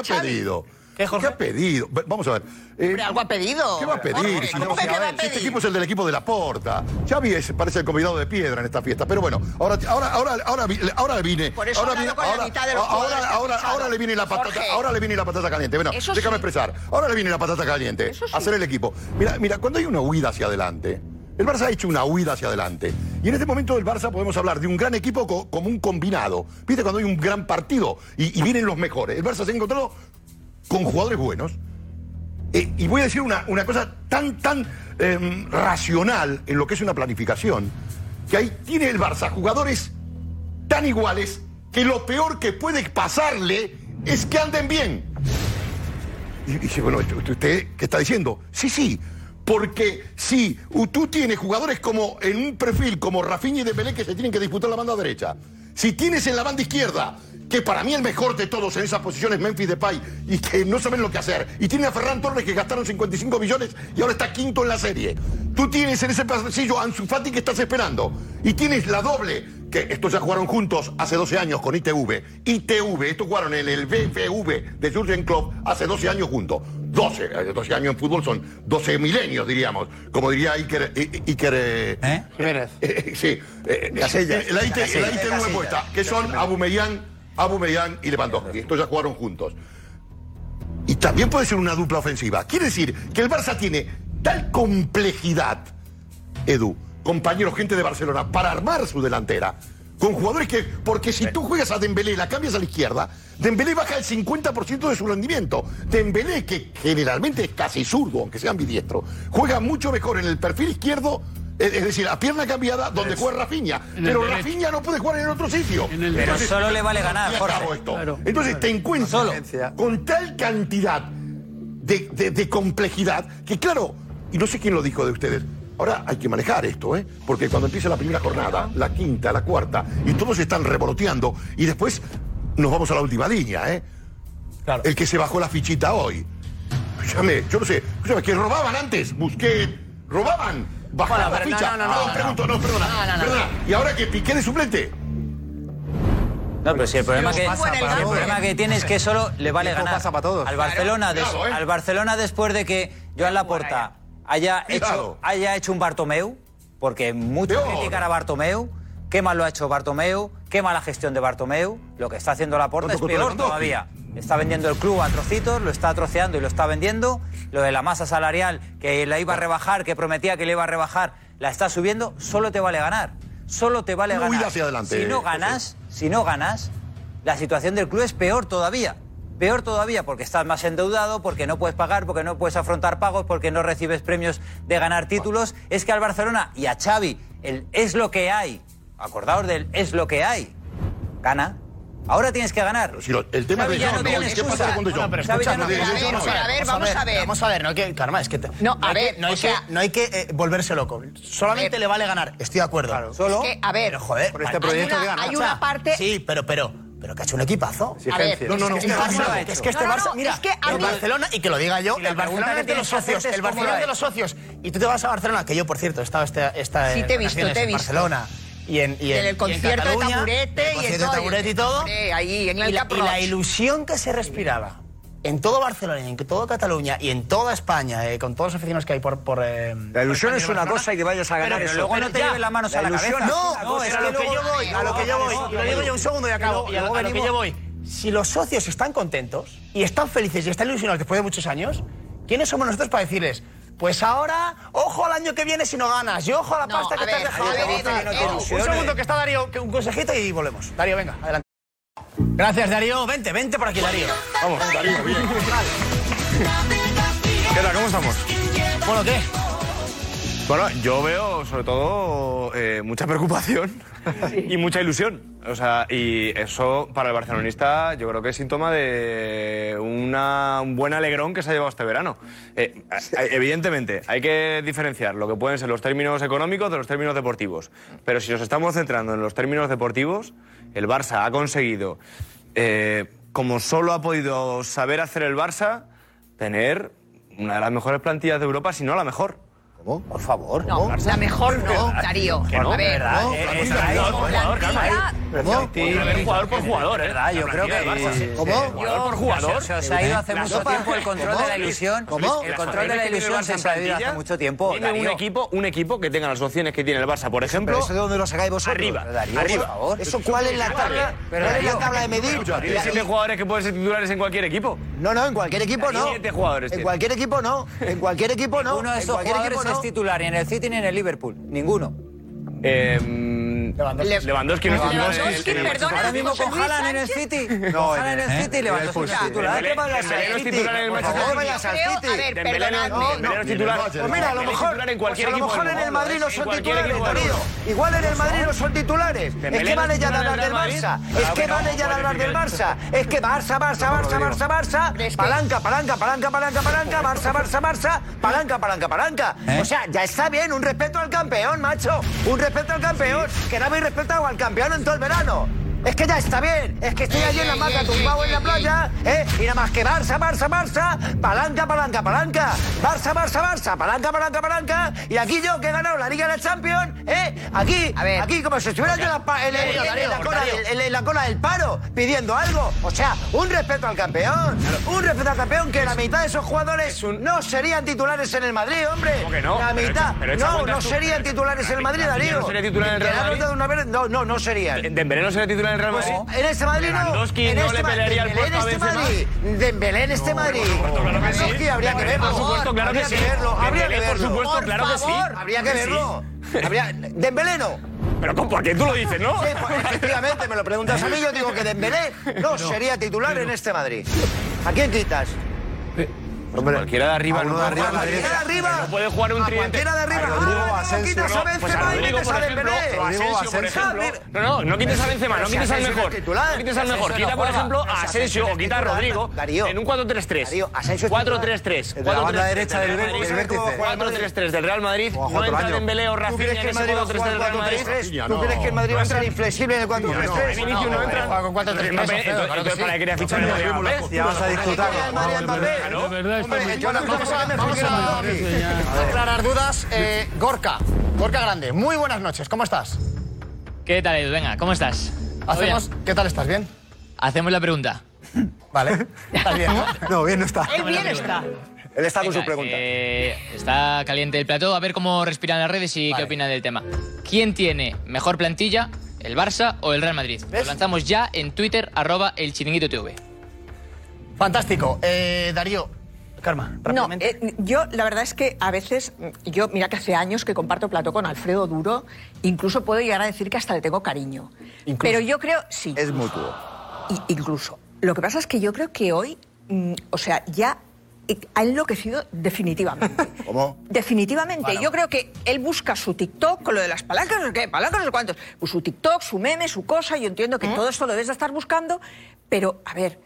¿Qué, ha pedido? Vamos a ver. Eh, Hombre, algo ha pedido. ¿Qué va a pedir? Jorge, Si ¿Cómo no- que qué va a si este equipo es el del equipo de la Porta. Xavi es, parece el convidado de piedra en esta fiesta. Pero bueno, ahora, ahora, ahora, ahora, ahora vine. Por eso ahora, vine- la ahora, mitad de los ahora, jugadores que ha ahora, fichado. ahora le viene la patata, Jorge. ahora le viene la patata caliente. Bueno, Eso déjame sí. expresar. Ahora le viene la patata caliente. Hacer el equipo. Mira, mira, cuando hay una huida hacia adelante. El Barça ha hecho una huida hacia adelante. Y en este momento del Barça podemos hablar de un gran equipo co- como un combinado. ¿Viste? Cuando hay un gran partido y, y vienen los mejores. El Barça se ha encontrado con jugadores buenos. Eh, y voy a decir una, una cosa tan, tan em, racional en lo que es una planificación, que ahí tiene el Barça jugadores tan iguales que lo peor que puede pasarle es que anden bien. Y dije, bueno, ¿usted qué está diciendo? Sí, sí. Porque si tú tienes jugadores como en un perfil como Rafinha y Dembélé que se tienen que disputar la banda derecha, si tienes en la banda izquierda, que para mí el mejor de todos en esas posiciones Memphis Depay y que no saben lo que hacer, y tiene a Ferran Torres que gastaron 55 millones y ahora está quinto en la serie. Tú tienes en ese pasillo a Ansu Fati que estás esperando y tienes la doble que estos ya jugaron juntos hace 12 años con ITV. ITV, estos jugaron en el BFV de Jurgen Klopp hace 12 años juntos. 12, eh, 12 años en fútbol son 12 milenios, diríamos. Como diría Iker... Iker eh, Jiménez. eh, sí. eh, eh, la, ITV puesta, que son Aubameyang, Aubameyang y Lewandowski. Estos ya jugaron juntos. Y también puede ser una dupla ofensiva. Quiere decir que el Barça tiene tal complejidad, Edu, compañeros, gente de Barcelona, para armar su delantera. Con jugadores que, porque si tú juegas a Dembélé y la cambias a la izquierda, Dembélé baja el 50% de su rendimiento. Dembélé, que generalmente es casi zurdo, aunque sea ambidiestro, juega mucho mejor en el perfil izquierdo, es decir, a pierna cambiada, donde juega Rafinha. Pero derecho. Rafinha no puede jugar en otro sitio. el Pero solo le vale ganar, Jorge. esto. Claro. Entonces te encuentras con tal cantidad de, de- de complejidad que, claro, y no sé quién lo dijo de ustedes, ahora hay que manejar esto, ¿eh? Porque cuando empieza la primera jornada, la quinta, la cuarta, y todos están revoloteando, y después nos vamos a la última línea, ¿eh? el que se bajó la fichita hoy. Escúchame, yo no sé, escúchame, que robaban antes, busqué, robaban, Bueno, la no, ficha. no, no, no, pregunto, no, perdona, No, no, no. perdona. Y ahora que Piqué de suplente. No, pero si el problema, que, el problema que tiene es que solo le vale ganar pasa para todos. al Barcelona, des- Claro, ¿eh? al Barcelona después de que Joan Laporta haya hecho, haya hecho un Bartomeu, porque mucho criticar a Bartomeu, qué mal lo ha hecho Bartomeu, qué mala gestión de Bartomeu, lo que está haciendo Laporta es peor todavía. Está vendiendo el club a trocitos, lo está troceando y lo está vendiendo. Lo de la masa salarial, que la iba a rebajar, que prometía que le iba a rebajar, la está subiendo, solo te vale ganar. Solo te vale Una ganar. hacia adelante, si no José. ganas, si no ganas, la situación del club es peor todavía. Peor todavía porque estás más endeudado, porque no puedes pagar, porque no puedes afrontar pagos, porque no recibes premios de ganar títulos. Es que al Barcelona y a Xavi el es lo que hay. Acordaos del es lo que hay. Gana. Ahora tienes que ganar. el tema Xavi de John, no ¿Qué pasa con De? No, pero Xavi ya escucha, no no, tiene a ver, excusa. a ver, vamos a ver. Vamos a ver, no hay que, Karma, es que... te- No, a hay ver, que- no hay o sea- que, no hay que eh, volverse loco. Solamente ver. le vale ganar, estoy de acuerdo. Solo- Es que, a ver, Pero, joder, por este hay una- hay parte- Sí, pero, pero, pero que ha hecho un equipazo. A ver, no, no, no. es Es que este Barça- Barça- es que este No, no, Barça, no, mira, es que a el mí- Barcelona, y que lo diga yo, el Barcelona que es de los socios, es el Barcelona lo es de los socios, y tú te vas a Barcelona, que yo, por cierto, he estado esta, esta Sí, te he visto, te he visto. Barcelona y en, y Y en el y en concierto de Cataluña, Taburete el y en concierto de todo, Taburete y todo, ahí, en el y la, y la ilusión que se respiraba en todo Barcelona, en todo Cataluña y en toda España, eh, con todos los aficionados que hay por... por eh, La ilusión por es una Barcelona. cosa y que vayas a ganar Pero eso. luego no te Ya. lleves las manos a la ilusión cabeza. No, no, es a lo luego- que yo voy, a lo que yo voy. Y lo digo yo un segundo y acabo. Y a lo a lo que yo voy. Si los socios están contentos y están felices y están ilusionados después de muchos años, ¿quiénes somos nosotros para decirles? Pues ahora, ojo al año que viene si no ganas, y ojo a la No, pasta que te has dejado. un segundo que está Darío, que un consejito y volvemos. Darío, venga, adelante. Gracias, Darío. Vente, vente por aquí, Darío. Vamos, Darío, bien. ¿Qué tal? ¿Cómo estamos? Bueno, ¿qué? Bueno, yo veo sobre todo eh, mucha preocupación y mucha ilusión. O sea, y eso para el barcelonista yo creo que es síntoma de una, un buen alegrón que se ha llevado este verano. Eh, a- evidentemente, hay que diferenciar lo que pueden ser los términos económicos de los términos deportivos. Pero si nos estamos centrando en los términos deportivos, el Barça ha conseguido, eh, como solo ha podido saber hacer el Barça, tener una de las mejores plantillas de Europa, si no la mejor. ¿Cómo? Por favor. No, la mejor no, Darío. Que no, a ver, ¿verdad? no, es jugador por jugador. ¿Cómo? Por jugador, ¿eh? verdad, yo creo que- ¿Cómo? Jugador por jugador. Se os ha ido hace mucho tiempo el control ¿Cómo? de la ilusión. ¿Cómo? El control de la ilusión se ha ido hace mucho tiempo. Un equipo, un equipo que tenga las opciones que tiene el Barça, por ejemplo. ¿Pero eso de dónde lo sacáis vosotros? Arriba, arriba. por favor. ¿Eso cuál es la tabla? ¿Cuál es la tabla de medir? Tiene siete jugadores que pueden ser titulares en cualquier equipo. No, no, en cualquier equipo no. Siete jugadores En cualquier equipo no. En cualquier equipo no. Ninguno de cualquier jugadores no. es titular ni en el City ni en el Liverpool. Ninguno. Eh, Le- Lewandowski no es titular. Lewandowski, el- perdona, Ahora mismo con Haaland en el Sánchez. City. No, en el City, Lewandowski es titular. ¿Qué vayas al City? titular en el Por favor, City. vayas al City. a ver, Dembélé no- es titular. Pues mira, a lo mejor, pues a lo mejor en el Madrid no ¿eh? son titulares, mundo. Igual en el Madrid no son titulares. Es que vale ya de hablar del Barça. Es que vale ya de ¿cuál hablar del el Barça. Es que Barça, Barça, Barça, Barça, Barça. Palanca, palanca, palanca, palanca, palanca. Barça, Barça, Barça. Palanca, palanca, palanca. O sea, ya está bien. Un respeto al campeón, macho. Un respeto al campeón. Que no habéis respetado al campeón en todo el verano. Es que ya está bien. Es que estoy allí en la maca tumbado en la playa, ¿eh? Y nada más que Barça, Barça, Barça, palanca, palanca, palanca. Barça, Barça, Barça, palanca, palanca, palanca. Y aquí yo que he ganado la Liga de Champions, ¿eh? Aquí, aquí como si estuviera yo en la, la cola, del- la paro, pidiendo algo. O sea, un respeto al campeón. Un respeto al campeón que la mitad de esos jugadores no serían titulares en el Madrid, hombre. ¿Cómo que no? La Pero mitad. pero echa no, no serían titulares en el Madrid, Darío. ¿No sería titular en el Real Madrid? No, no, no serían. ¿Dembélé no sería titular en el Real Madrid? En este Madrid no. Lewandowski en no este le pelearía el puesto a este Benzema. Madrid. Dembélé en este Madrid. Lewandowski habría que verlo. Por supuesto, claro que habría sí. que verlo. Habría que Dembélé, por verlo. supuesto, claro que sí. Habría que Que sí. verlo. Habría... Dembélé no. Pero ¿cómo? ¿por qué tú lo dices, no? Sí, pues, efectivamente, me lo preguntas a mí, yo digo que Dembélé no sería titular en este Madrid. ¿A quién quitas? Cualquiera de arriba no de arriba, jugar a la en derecha. Madrid. No puede jugar un tridente. cualquiera de arriba. Ah, a Asensio. quitas a no, Benzema pues y metes a. Dembélé. No, no, no quites a Benzema, no quites al mejor. No quites al mejor. no Quita, por ejemplo, a Asensio o quita a Rodrigo en un 4-3-3. Darío, Asensio es 4-3-3. El de la banda derecha del- del 4-3-3 vértice. 4-3-3 del Real Madrid. No entra. Dembélé o ¿Tú Rafinha en que el ese Madrid va a 4-3-3 jugar del Real Madrid. 4-3-3? ¿Tú crees que el Madrid va a ser inflexible en el 4-3-3? Vinicius no entra. Juega con 4-3-3. Mbappé, entonces, ¿para qué quería fichar a Mbappé? Ya vas a disfrutar. Muy- vamos a, vamos a aclarar dudas. Eh, Gorka, Gorka Grande, muy buenas noches, ¿cómo estás? ¿Qué tal, Edu? Venga, ¿cómo estás? Hacemos, ¿Qué tal estás? ¿Bien? Hacemos la pregunta. Vale. ¿Estás bien, no? No, bien no está. Él bien está. Él está con su pregunta. eh, está caliente el plató, a ver cómo respiran las redes y qué opinan del tema. ¿Quién tiene mejor plantilla, el Barça o el Real Madrid? Lo lanzamos ya en Twitter, arroba el chiringuito TV. Fantástico. Eh, Darío, Karma, No, rápidamente. eh, yo la verdad es que a veces, mm, yo mira que hace años que comparto plató con Alfredo Duro, incluso puedo llegar a decir que hasta le tengo cariño. Incluso. Pero yo creo, sí. Es mutuo. Y- incluso. Lo que pasa es que yo creo que hoy, mm, o sea, ya eh, ha enloquecido definitivamente. ¿Cómo? Definitivamente. Yo creo que él busca su TikTok con lo de las palancas, no sé qué, palancas, no sé cuántos. Pues su TikTok, su meme, su cosa. Yo entiendo que todo esto lo debes de estar buscando. Pero, a ver,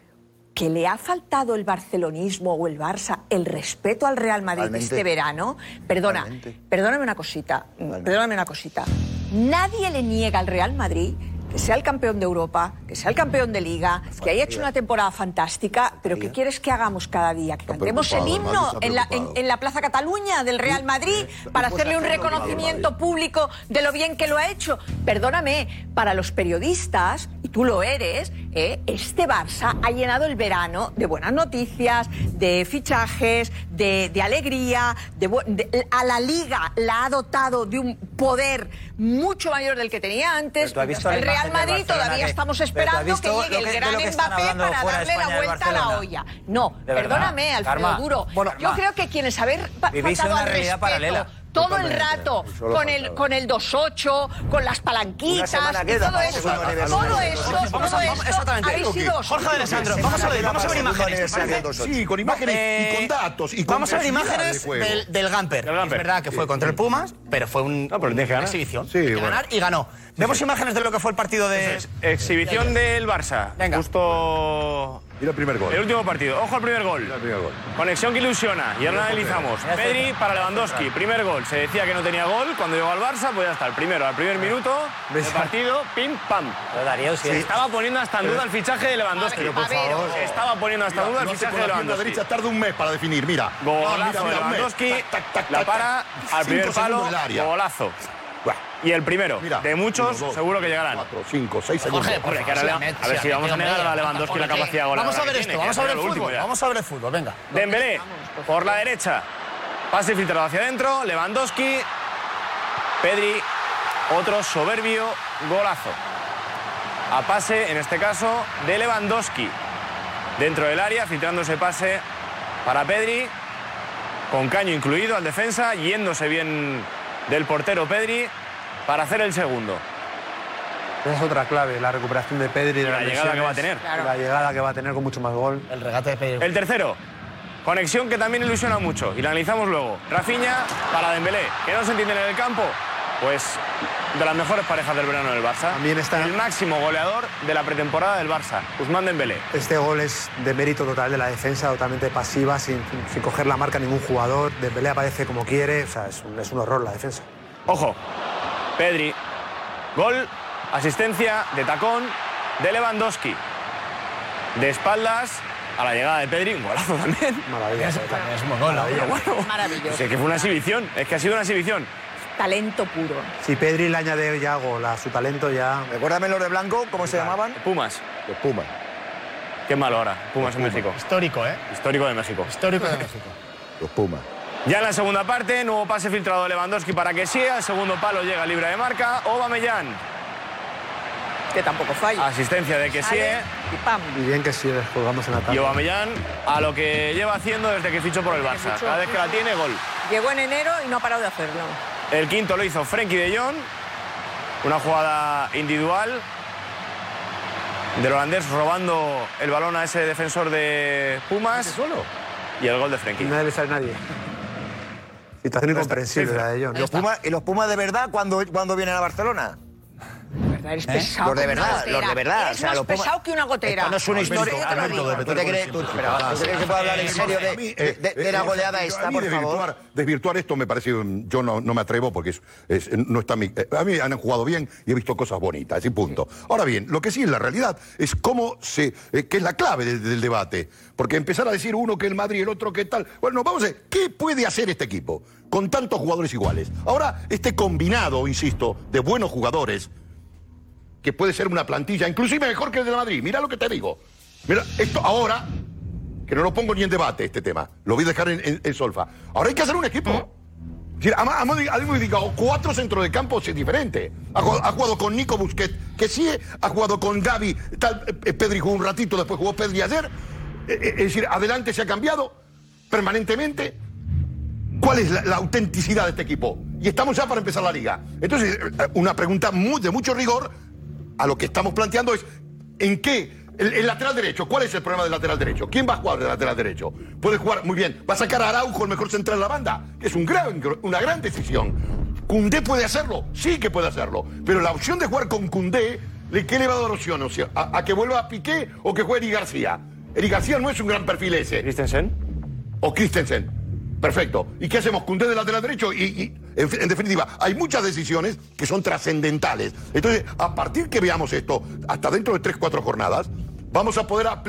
que le ha faltado el barcelonismo o el Barça el respeto al Real Madrid este verano. Perdona, perdóname una cosita. Perdóname una cosita. Nadie le niega al Real Madrid que sea el campeón de Europa, que sea el campeón de Liga, que haya hecho una temporada fantástica, pero ¿qué quieres que hagamos cada día? Que cantemos el himno en la, en, preocupado. en la Plaza Cataluña del Real Madrid para hacerle un reconocimiento público de lo bien que lo ha hecho. Perdóname, para los periodistas, tú lo eres, ¿eh? este Barça ha llenado el verano de buenas noticias, de fichajes, de, de alegría, de de- a la Liga la ha dotado de un poder mucho mayor del que tenía antes. El Real Madrid todavía que- estamos esperando que llegue el gran Mbappé para darle la España vuelta a la olla. No, perdóname, Alfredo. Duro. Bueno, Yo creo que quienes haber pa- Vivís faltado una al respeto paralela. Todo el rato con el, con el 2-8, con las palanquitas, todo eso, todo Vamos todo exactamente. habéis sido Jorge de Alessandro, vamos a ver, vamos a ver imágenes. Sí, con imágenes y con datos. Y con Vamos a ver imágenes del, del Gamper. Es verdad que fue contra el Pumas, pero fue una exhibición. Ganar y ganó. Vemos imágenes de lo que fue el partido de... Exhibición del Barça. Venga. Justo Mira el primer gol. el último partido. Ojo al primer gol. El primer gol. Conexión que ilusiona. Y ahora analizamos. Pedri para Lewandowski. Primer gol. Se decía que no tenía gol. Cuando llegó al Barça, pues ya está. El primero, al primer minuto del partido, pim, pam. Pero Darío, si Se es- estaba poniendo hasta en duda el fichaje de Lewandowski. Pero, por favor. Se estaba poniendo hasta en duda el fichaje de la Lewandowski. derecha, tarda un mes para definir, mira. Ah, Golazo mira, de. Lewandowski. La para al primer palo. Golazo. Y el primero. Mira, de muchos, uno, dos, seguro que llegarán. Cuatro, cinco, seis segundos. Jorge, por favor, a ver si vamos a negar a Lewandowski la capacidad goleadora Vamos a ver esto, vamos a ver el fútbol, vamos a ver el fútbol, venga. Dembélé, por la derecha. Pase filtrado hacia adentro. Lewandowski. Pedri. Otro soberbio golazo. A pase, en este caso, de Lewandowski. Dentro del área, filtrando ese pase para Pedri. Con caño incluido al defensa, yéndose bien del portero Pedri para hacer el segundo. Esa es otra clave, la recuperación de Pedri. de la las llegada que va a tener. La llegada que va a tener con mucho más gol. El regate de Pedri. El tercero, conexión que también ilusiona mucho y la analizamos luego. Rafinha para Dembélé, que no se entienden en el campo, pues de las mejores parejas del verano del Barça. También está- el máximo goleador de la pretemporada del Barça, Guzmán Dembélé. Este gol es de mérito total de la defensa, totalmente pasiva, sin, sin coger la marca a ningún jugador. Dembélé aparece como quiere, o sea, es un, es un horror la defensa. Ojo, Pedri, gol, asistencia de tacón de Lewandowski. De espaldas a la llegada de Pedri, un golazo también. Maravilloso. Es un bueno, Maravilloso. es que fue una exhibición, es que ha sido una exhibición. Talento puro. Si Pedri le añade ya gol a su talento, ya... Recuérdame los de blanco, ¿cómo se llamaban? Pumas, Los Pumas. qué malo ahora, Pumas en México. Histórico, ¿eh? Histórico de México. Histórico de México. Los Pumas. Ya en la segunda parte, nuevo pase filtrado de Lewandowski para que sea. El segundo palo llega libre de marca. Aubameyang. Que tampoco falla. Asistencia de que Sale y pam. Y bien que sí, jugamos en ataque. Y Aubameyang a lo que lleva haciendo desde que fichó por el Barça. fichó. Cada vez que la tiene, gol. Llegó en enero y no ha parado de hacerlo. El quinto lo hizo Frenkie de Jong. Una jugada individual del holandés robando el balón a ese defensor de Pumas. ¿Solo? Y el gol de Frenkie. Nadie le sale a nadie. Situación incomprensible la de John. ¿Y los Pumas, y los Pumas de verdad cuando, cuando vienen a Barcelona? Eres ¿Eh? pesado. Los de verdad, gotera. los de verdad. Eres o sea, más Pumas- pesado que una gotera. Esto no es una historia. Lo. ¿Tú te crees, tú- pero, ¿tú crees que puedo hablar en serio de, de- de- de la goleada Eh, esta, por desvirtuar, favor? Desvirtuar esto me parece, yo no, me atrevo porque no está mi, eh, a mí han jugado bien y he visto cosas bonitas, y punto. Ahora bien, lo que sí es la realidad es cómo se, eh, que es la clave del, del debate, porque empezar a decir uno que el Madrid y el otro que tal, bueno, vamos a ver, ¿qué puede hacer este equipo con tantos jugadores iguales? Ahora, este combinado, insisto, de buenos jugadores, que puede ser una plantilla, inclusive mejor que el de Madrid. Mira lo que te digo. Mira, esto ahora, que no lo pongo ni en debate este tema, lo voy a dejar en, solfa. Ahora hay que hacer un equipo. Ha- modificado cuatro centros de campo es diferente. Ha, ha jugado con Nico Busquets, que sí ha jugado con Gaby, tal, eh, Pedri jugó un ratito, después jugó Pedri ayer. Eh, eh, Es decir, adelante se ha cambiado permanentemente. ¿Cuál es la, autenticidad de este equipo? Y estamos ya para empezar la liga. Entonces, eh, una pregunta de mucho rigor a lo que estamos planteando es, ¿en qué? El, el lateral derecho, ¿cuál es el problema del lateral derecho? ¿Quién va a jugar de lateral derecho? Puede jugar, muy bien, va a sacar a Araujo, el mejor central de la banda, es un gran, una gran decisión. ¿Cundé puede hacerlo? Sí que puede hacerlo. Pero la opción de jugar con Cundé, ¿de qué le va a dar opción? O sea, a, a que vuelva a Piqué o que juegue Eri García. Eri García no es un gran perfil ese. ¿Christensen? O Christensen. Perfecto. ¿Y qué hacemos? Cundé de lateral derecho y, y, en, en definitiva, hay muchas decisiones que son trascendentales. Entonces, a partir que veamos esto, hasta dentro de tres, cuatro jornadas, vamos a poder a,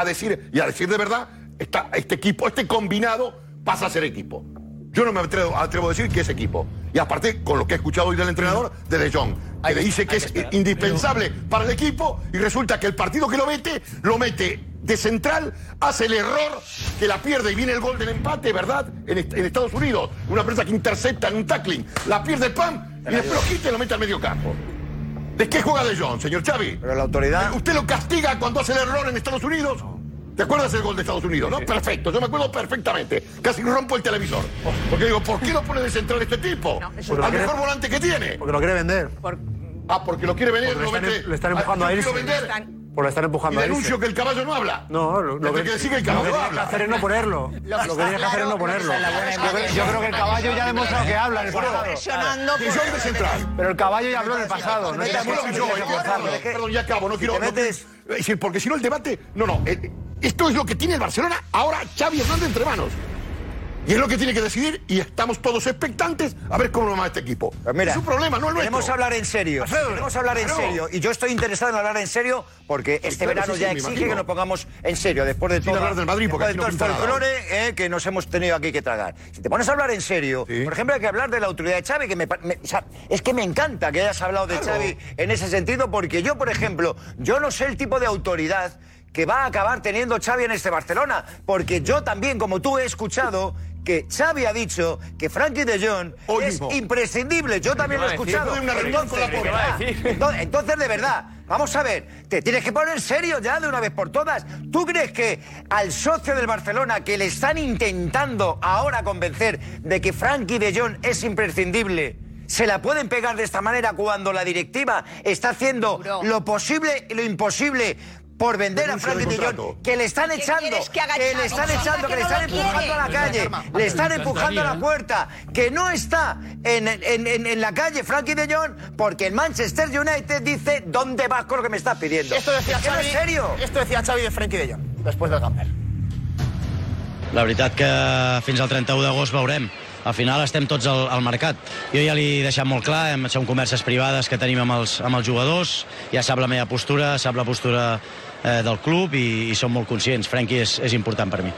a decir, y a decir de verdad, esta- este equipo, este combinado pasa a ser equipo. Yo no me atrevo, atrevo a decir que es equipo. Y aparte, con lo que he escuchado hoy del entrenador, de De Jong, que le dice que es indispensable para el equipo y resulta que el partido que lo mete, lo mete de central, hace el error que la pierde y viene el gol del empate, ¿verdad? En, est- en Estados Unidos. Una prensa que intercepta en un tackling, la pierde Pam y después lo quita y lo mete al medio campo. ¿De qué juega De Jong, señor Xavi? Pero la autoridad... ¿Usted lo castiga cuando hace el error en Estados Unidos? ¿Te acuerdas del gol de Estados Unidos, no? Perfecto, yo me acuerdo perfectamente. Casi rompo el televisor. Porque digo, ¿por qué no pone de central este tipo? eso Al mejor volante que tiene. Porque lo quiere vender. Ah, porque lo quiere vender, Porque lo están- vende. le están empujando a vender. Están Y empujando a denuncio que el caballo no habla. No, lo, lo Desde que decir que el lo caballo que tienes que habla. hacer es no ponerlo. Lo que tienes que hacer es no ponerlo. Yo creo- que el caballo ya ha demostrado que habla en el pasado. Pero el caballo ya habló en el pasado. No que eh, perdón, ya acabo, no quiero. no- porque si no el debate. No, no. eh, esto es lo que tiene el Barcelona ahora Xavi Hernández entre manos. Y es lo que tiene que decidir y estamos todos expectantes a ver cómo va este equipo. Pues mira, es su problema, no el nuestro. Queremos hablar en serio. Alfredo, Queremos hablar en claro. serio. Y yo estoy interesado en hablar en serio porque este claro, verano sí, ya sí, exige que nos pongamos en serio después de todo. hablar del Madrid, porque después de todo no el folclore eh, que nos hemos tenido aquí que tragar. Si te pones a hablar en serio, por ejemplo, hay que hablar de la autoridad de Xavi, que me, me- o sea, es que me encanta que hayas hablado de Xavi en ese sentido, porque yo, por ejemplo, yo no sé el tipo de autoridad que va a acabar teniendo Xavi en este Barcelona, porque yo también, como tú, he escuchado que Xavi ha dicho que Frankie de Jong es mismo. imprescindible. Yo también lo he escuchado. Una reunión con Entonces, Laporta. de verdad, entonces, entonces, de verdad, vamos a ver, te tienes que poner serio ya de una vez por todas. ¿Tú crees que al socio del Barcelona que le están intentando ahora convencer de que Frankie de Jong es imprescindible? ¿Se la pueden pegar de esta manera cuando la directiva está haciendo lo posible y lo imposible por vender a Frankie de Jong? Que le están ¿Qué echando, que que le están echando, que que le no están empujando a la quiere. calle, le están empujando a la puerta, que no está en, en- en- en la calle Frankie de Jong porque el Manchester United dice ¿dónde vas con lo que me estás pidiendo? Esto decía ¿Es no Xavi, es serio? Esto decía Xavi de Frenkie de Jong, después del Gamper. La veritat que fins al 31 d'agost veurem. Al final estem tots al, al mercat. Jo ja li he deixat molt clar, hem, són converses privades que tenim amb els, amb els jugadors, ja sap la meva postura, sap la postura eh, del club i, i som molt conscients. Frenkie és, és important per mi.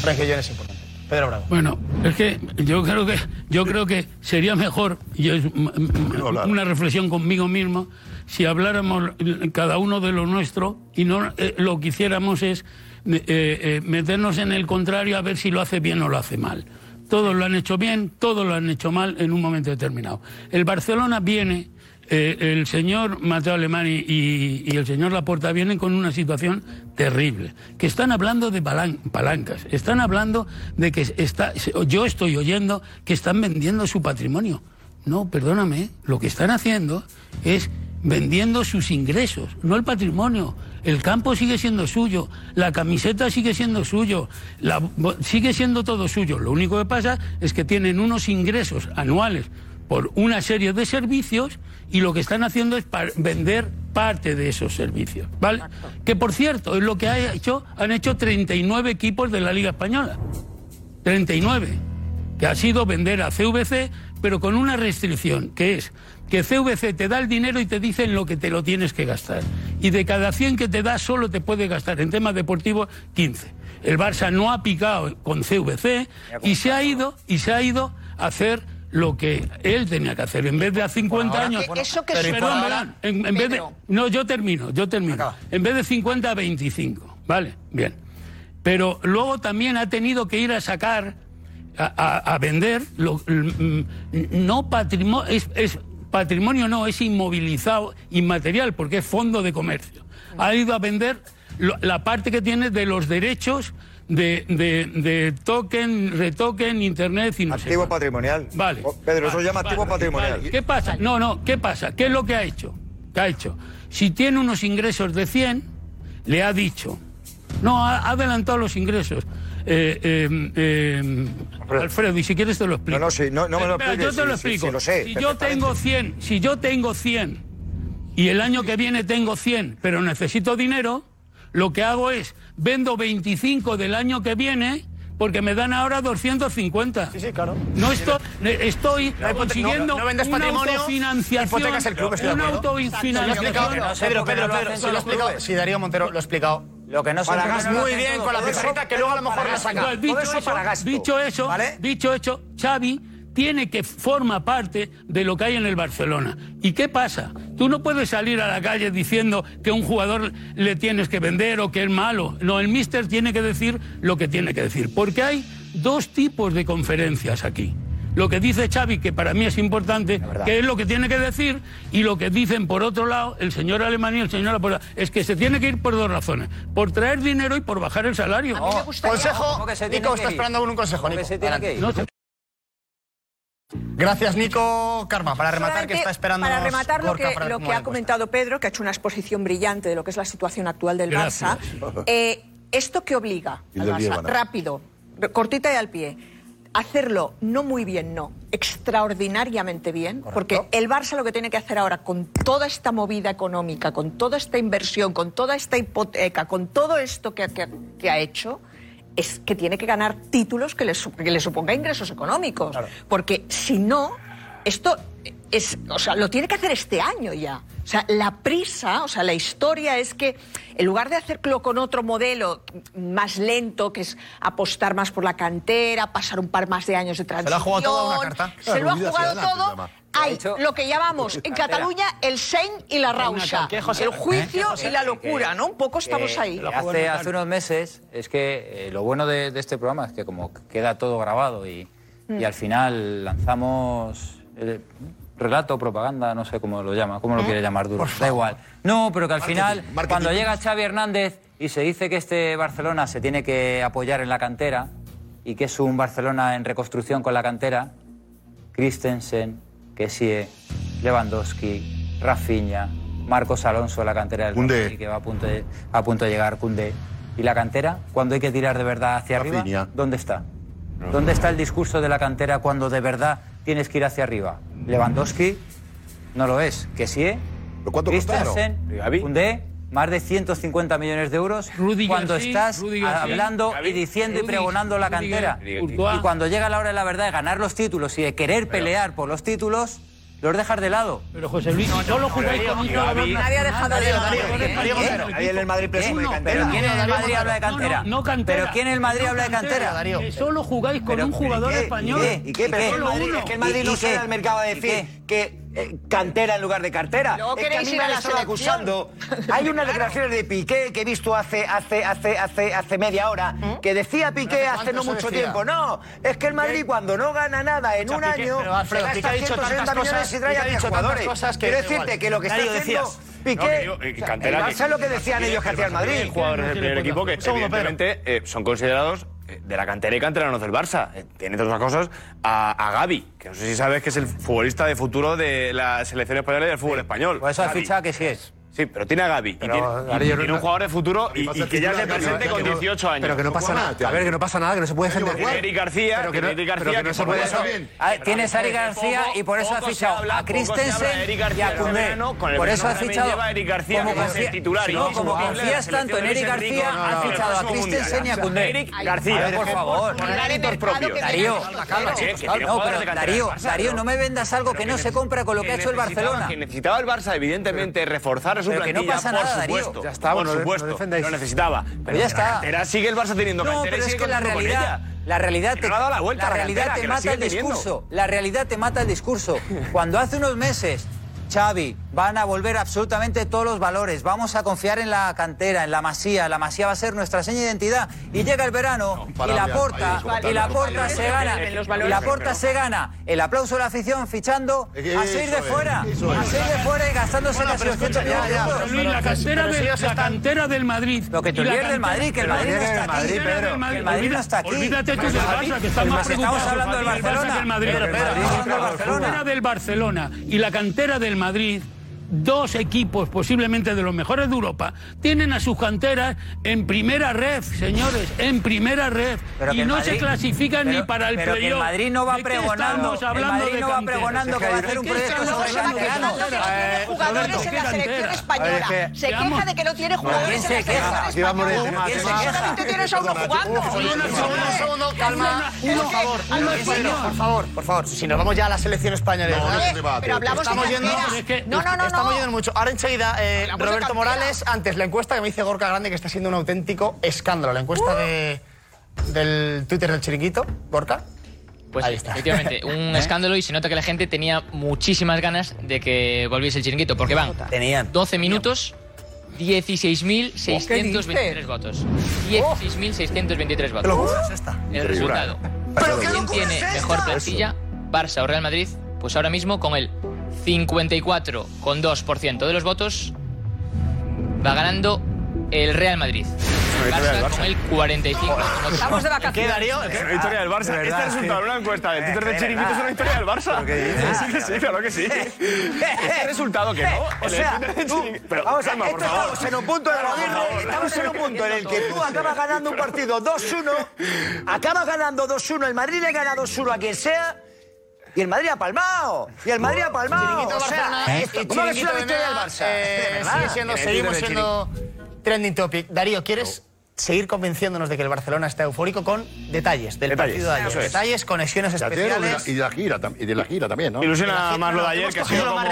Frenkie importante. Pedro Bravo. Bueno, es que yo creo que yo creo que sería mejor, y es m- m- una reflexión conmigo mismo, si habláramos cada uno de lo nuestro y no eh, lo que hiciéramos es eh, eh, meternos en el contrario a ver si lo hace bien o lo hace mal. Todos lo han hecho bien, todos lo han hecho mal en un momento determinado. El Barcelona viene, eh, el señor Mateo Alemani y, el señor Laporta vienen con una situación terrible, que están hablando de palan- palancas, están hablando de que está, yo estoy oyendo que están vendiendo su patrimonio. No, perdóname, lo que están haciendo es vendiendo sus ingresos, no el patrimonio. El campo sigue siendo suyo, la camiseta sigue siendo suyo, sigue siendo todo suyo. Lo único que pasa es que tienen unos ingresos anuales por una serie de servicios y lo que están haciendo es par- vender parte de esos servicios, ¿vale? Que por cierto, es lo que ha hecho, han hecho 39 equipos de la Liga Española. 39, que ha sido vender a CVC, pero con una restricción, que es que CVC te da el dinero y te dicen lo que te lo tienes que gastar. Y de cada 100 que te da, solo te puede gastar en temas deportivos 15. El Barça no ha picado con CVC y se ha ido, y se ha ido a hacer lo que él tenía que hacer. En vez de a 50 ahora, años... ¿qué- eso que Perdón, supone? perdón, en, en vez de, Pedro. no, yo termino, yo termino. En vez de 50 a 25, ¿vale? Bien. Pero luego también ha tenido que ir a sacar, a, a- a vender, lo- no patrimonio, es, es patrimonio no, es inmovilizado, inmaterial, porque es fondo de comercio. Ha ido a vender lo- la parte que tiene de los derechos de, de- de token, retoken, internet y no Activo patrimonial. Vale. Oh, Pedro, eso Vale, se llama activo vale, patrimonial. vale. ¿Qué pasa? No, no, ¿qué pasa? ¿Qué es lo que ha hecho? ¿Qué ha hecho? Si tiene unos ingresos de 100, le ha dicho, no, ha adelantado los ingresos. Eh, eh, eh, Alfredo, y si quieres te lo explico. No, no, sí, no- no me lo Espera, expliques, Yo te lo explico. lo sé, si yo tengo 100, si yo tengo 100 y el año que viene tengo 100, pero necesito dinero, lo que hago es vendo 25 del año que viene porque me dan ahora 250. Sí, sí, claro. No estoy, estoy No consiguiendo no- no vendes una patrimonio, autofinanciación. hipotecas el club, una autofinanciación. Pedro, Pedro, Pedro, si lo ha explicado, si Darío Montero lo ha explicado. Lo que no sé Palagas no muy bien con la pizarrita que luego a lo mejor la saca. Pues dicho, Todo eso eso, para gasto. dicho eso, ¿Vale? dicho eso, Xavi tiene que forma parte de lo que hay en el Barcelona. ¿Y qué pasa? Tú no puedes salir a la calle diciendo que un jugador le tienes que vender o que es malo. No, el míster tiene que decir lo que tiene que decir. Porque hay dos tipos de conferencias aquí. Lo que dice Xavi, que para mí es importante, que es lo que tiene que decir, y lo que dicen por otro lado el señor Alemán y el señor Laporta, es que se tiene que ir por dos razones. Por traer dinero y por bajar el salario. Consejo, ¿Cómo que se tiene Nico, que está ir? esperando un consejo, ¿Cómo que Nico. se tiene que ir? No sé. Gracias, Nico Karma, para rematar que está esperando Para rematar lo que, lo que ha comentado Pedro, que ha hecho una exposición brillante de lo que es la situación actual del Gracias. Barça. Eh, ¿Esto qué obliga al Barça? Rápido, cortita y al pie. Hacerlo no muy bien, no, extraordinariamente bien, porque el Barça lo que tiene que hacer ahora con toda esta movida económica, con toda esta inversión, con toda esta hipoteca, con todo esto que, que- que ha hecho, es que tiene que ganar títulos que le, que le suponga ingresos económicos. Porque si no, esto es, o sea, lo tiene que hacer este año ya. O sea, la prisa, o sea, la historia es que en lugar de hacerlo con otro modelo más lento, que es apostar más por la cantera, pasar un par más de años de lo transición. ha jugado todo a una carta. Se lo ha jugado se todo. Hay lo que llamamos en Cataluña el Sein y la Rausa. El juicio ¿Eh? y la locura, ¿no? Un poco estamos Eh, ahí. Hace, hace unos meses, es que eh, lo bueno de, de este programa es que como queda todo grabado y, y al final lanzamos eh, relato, propaganda, no sé cómo lo llama, cómo lo quiere llamar duro, da igual. No, pero que al final, marketing. cuando llega Xavi Hernández y se dice que este Barcelona se tiene que apoyar en la cantera y que es un Barcelona en reconstrucción con la cantera, Christensen, Kessie, Lewandowski, Rafinha, Marcos Alonso, la cantera del Madrid, que va a punto de, a punto de llegar, Cundé. ¿Y la cantera? Cuando hay que tirar de verdad hacia Rafinha. arriba, ¿dónde está? ¿Dónde está el discurso de la cantera cuando de verdad tienes que ir hacia arriba? Lewandowski no lo es. Kessie. Christensen, Koundé, más de 150 millones de euros cuando estás hablando y diciendo y pregonando la cantera. Y cuando llega la hora de la verdad de ganar los títulos y de querer pelear por los títulos, los dejas de lado. Pero José Luis, si solo jugáis con un jugador Nadie ha dejado de Montero. Nadie en el Madrid presume de cantera. ¿Pero quién en el Madrid habla de cantera? No, no, no cantera. ¿Pero quién en el Madrid No habla de cantera? Darío. Solo jugáis con un jugador ¿Y qué? español. ¿Y qué? ¿Y qué? Pero es que el Madrid, uno. es que el Madrid ¿Y- no y sale qué? al mercado a ¿Y decir que eh, cantera en lugar de cartera. Es que a mí me a la acusando. Hay unas declaraciones de Piqué que he visto hace, hace, hace, hace, hace media hora que decía Piqué ¿Pero hace hace no mucho decía? tiempo. No, es que el Madrid cuando no gana nada en O sea, un Piqué- año pero, Alfredo, se gasta ha dicho 160 tantas millones cosas- y trae a ha 10 dicho tantas jugadores. cosas que Quiero decirte igual. que lo que está haciendo decías. Piqué... No, digo, eh, o sea, el Barça lo que decían ellos que hacía el Madrid. Jugadores del primer equipo que evidentemente eh, son considerados de la cantera y canteranos del Barça. Eh, tiene otras cosas a, Gaby, que no sé si sabes que es el futbolista de futuro de la selección española y del fútbol español. Pues esa ficha que sí es. Sí, pero tiene a Gaby. Pero, y tiene, y tiene no- un jugador de futuro y, y que ya se presente con 18 años. Pero que no pasa nada. A ver, que no pasa nada, que no se puede defender. Tiene Eric García, pero que no, tiene García, pero que no se puede defender. A- Tienes a Eric García y por eso ha fichado a Christensen y a Koundé. Por eso ha fichado. como confía- no, como confías tanto en Eric García, ha fichado a Christensen y a Koundé. Eric García, por favor. Darío, no, pero Darío, Darío, no me vendas algo que no se compra con lo que ha hecho el Barcelona. Que necesitaba el Barça, evidentemente, reforzar mejora su pero plantilla, que no pasa por nada, supuesto. Darío. Ya está, por supuesto, no lo necesitaba. Pero, pero ya está. La cantera sigue el Barça teniendo no, pero es que la realidad, la realidad te, no ha dado la vuelta la realidad cantera, te mata el discurso. La realidad te mata el discurso. Cuando hace unos meses Xavi Van a volver absolutamente todos los valores. Vamos a confiar en la cantera, en la masía. La masía va a ser nuestra seña de identidad. Y llega el verano y la porta, y la porta se gana. Y la porta se gana. El aplauso de la afición fichando a seis de fuera. A seis de fuera y gastándose casi 800 millones Luis, la cantera, de, la cantera del Madrid. Lo que te olvides del Madrid, que el Madrid está aquí. El Madrid no está aquí. Olvídate tú del Barça, que está más. Estamos hablando del Barcelona. Del Barcelona. Y la cantera del Madrid dos equipos, posiblemente de los mejores de Europa, tienen a sus canteras en primera red, señores, en primera red. Pero y no Madrid, se clasifican pero, ni para el pero playoff. Que el Madrid no va pregonando, hablando el Madrid no va pregonando que va a hacer un proyecto sobre canteranos. jugadores en la selección española. Se queja de que no tiene jugadores en la selección española. ¿Quién se ¿eh? queja? Tú tienes a uno jugando. Uno, calma. Uno, por favor. Por favor, por favor. Si nos vamos ya a la selección española. Pero hablamos de No, no, no estamos yendo mucho. Ahora enseguida, eh, Roberto Morales, antes la encuesta que me dice Gorka Grande, que está siendo un auténtico escándalo. La encuesta de, del Twitter del chiringuito Gorka. Pues Ahí está. efectivamente, un ¿Eh? escándalo y se nota que la gente tenía muchísimas ganas de que volviese el chiringuito, porque van Tenían. 12 minutos, 16.623 votos. 16.623 votos. Es esta? El resultado. ¿Pero qué ¿Quién tiene mejor plantilla? Barça o Real Madrid, pues ahora mismo con el 54,2% de los votos, va ganando el Real Madrid. Barça con el 45. Estamos de vacaciones. ¿Qué, Darío? ¿Qué? Victoria del Barça. Este resultado de una encuesta del Twitter de Chiringuito es una victoria del Barça. Que sí, sí, claro que sí. Este resultado que no. Eh, o sea, tú, estamos en un punto de estamos en un punto en el que tú acabas ganando un partido 2-1, acabas ganando 2-1, el Madrid le gana 2-1 a quien sea y el Madrid ha palmado. Y el Madrid ha palmado. O sea, ¿eh? ¿cómo que es una victoria del Barça? Eh, seguimos siendo trending topic. Darío, ¿quieres seguir convenciéndonos de que el Barcelona está eufórico con detalles del detalles, partido de ayer. Detalles, conexiones especiales. Y de, la, gira, y de la gira también, ¿no? Ilusiona más lo de ayer, que ha sido. Más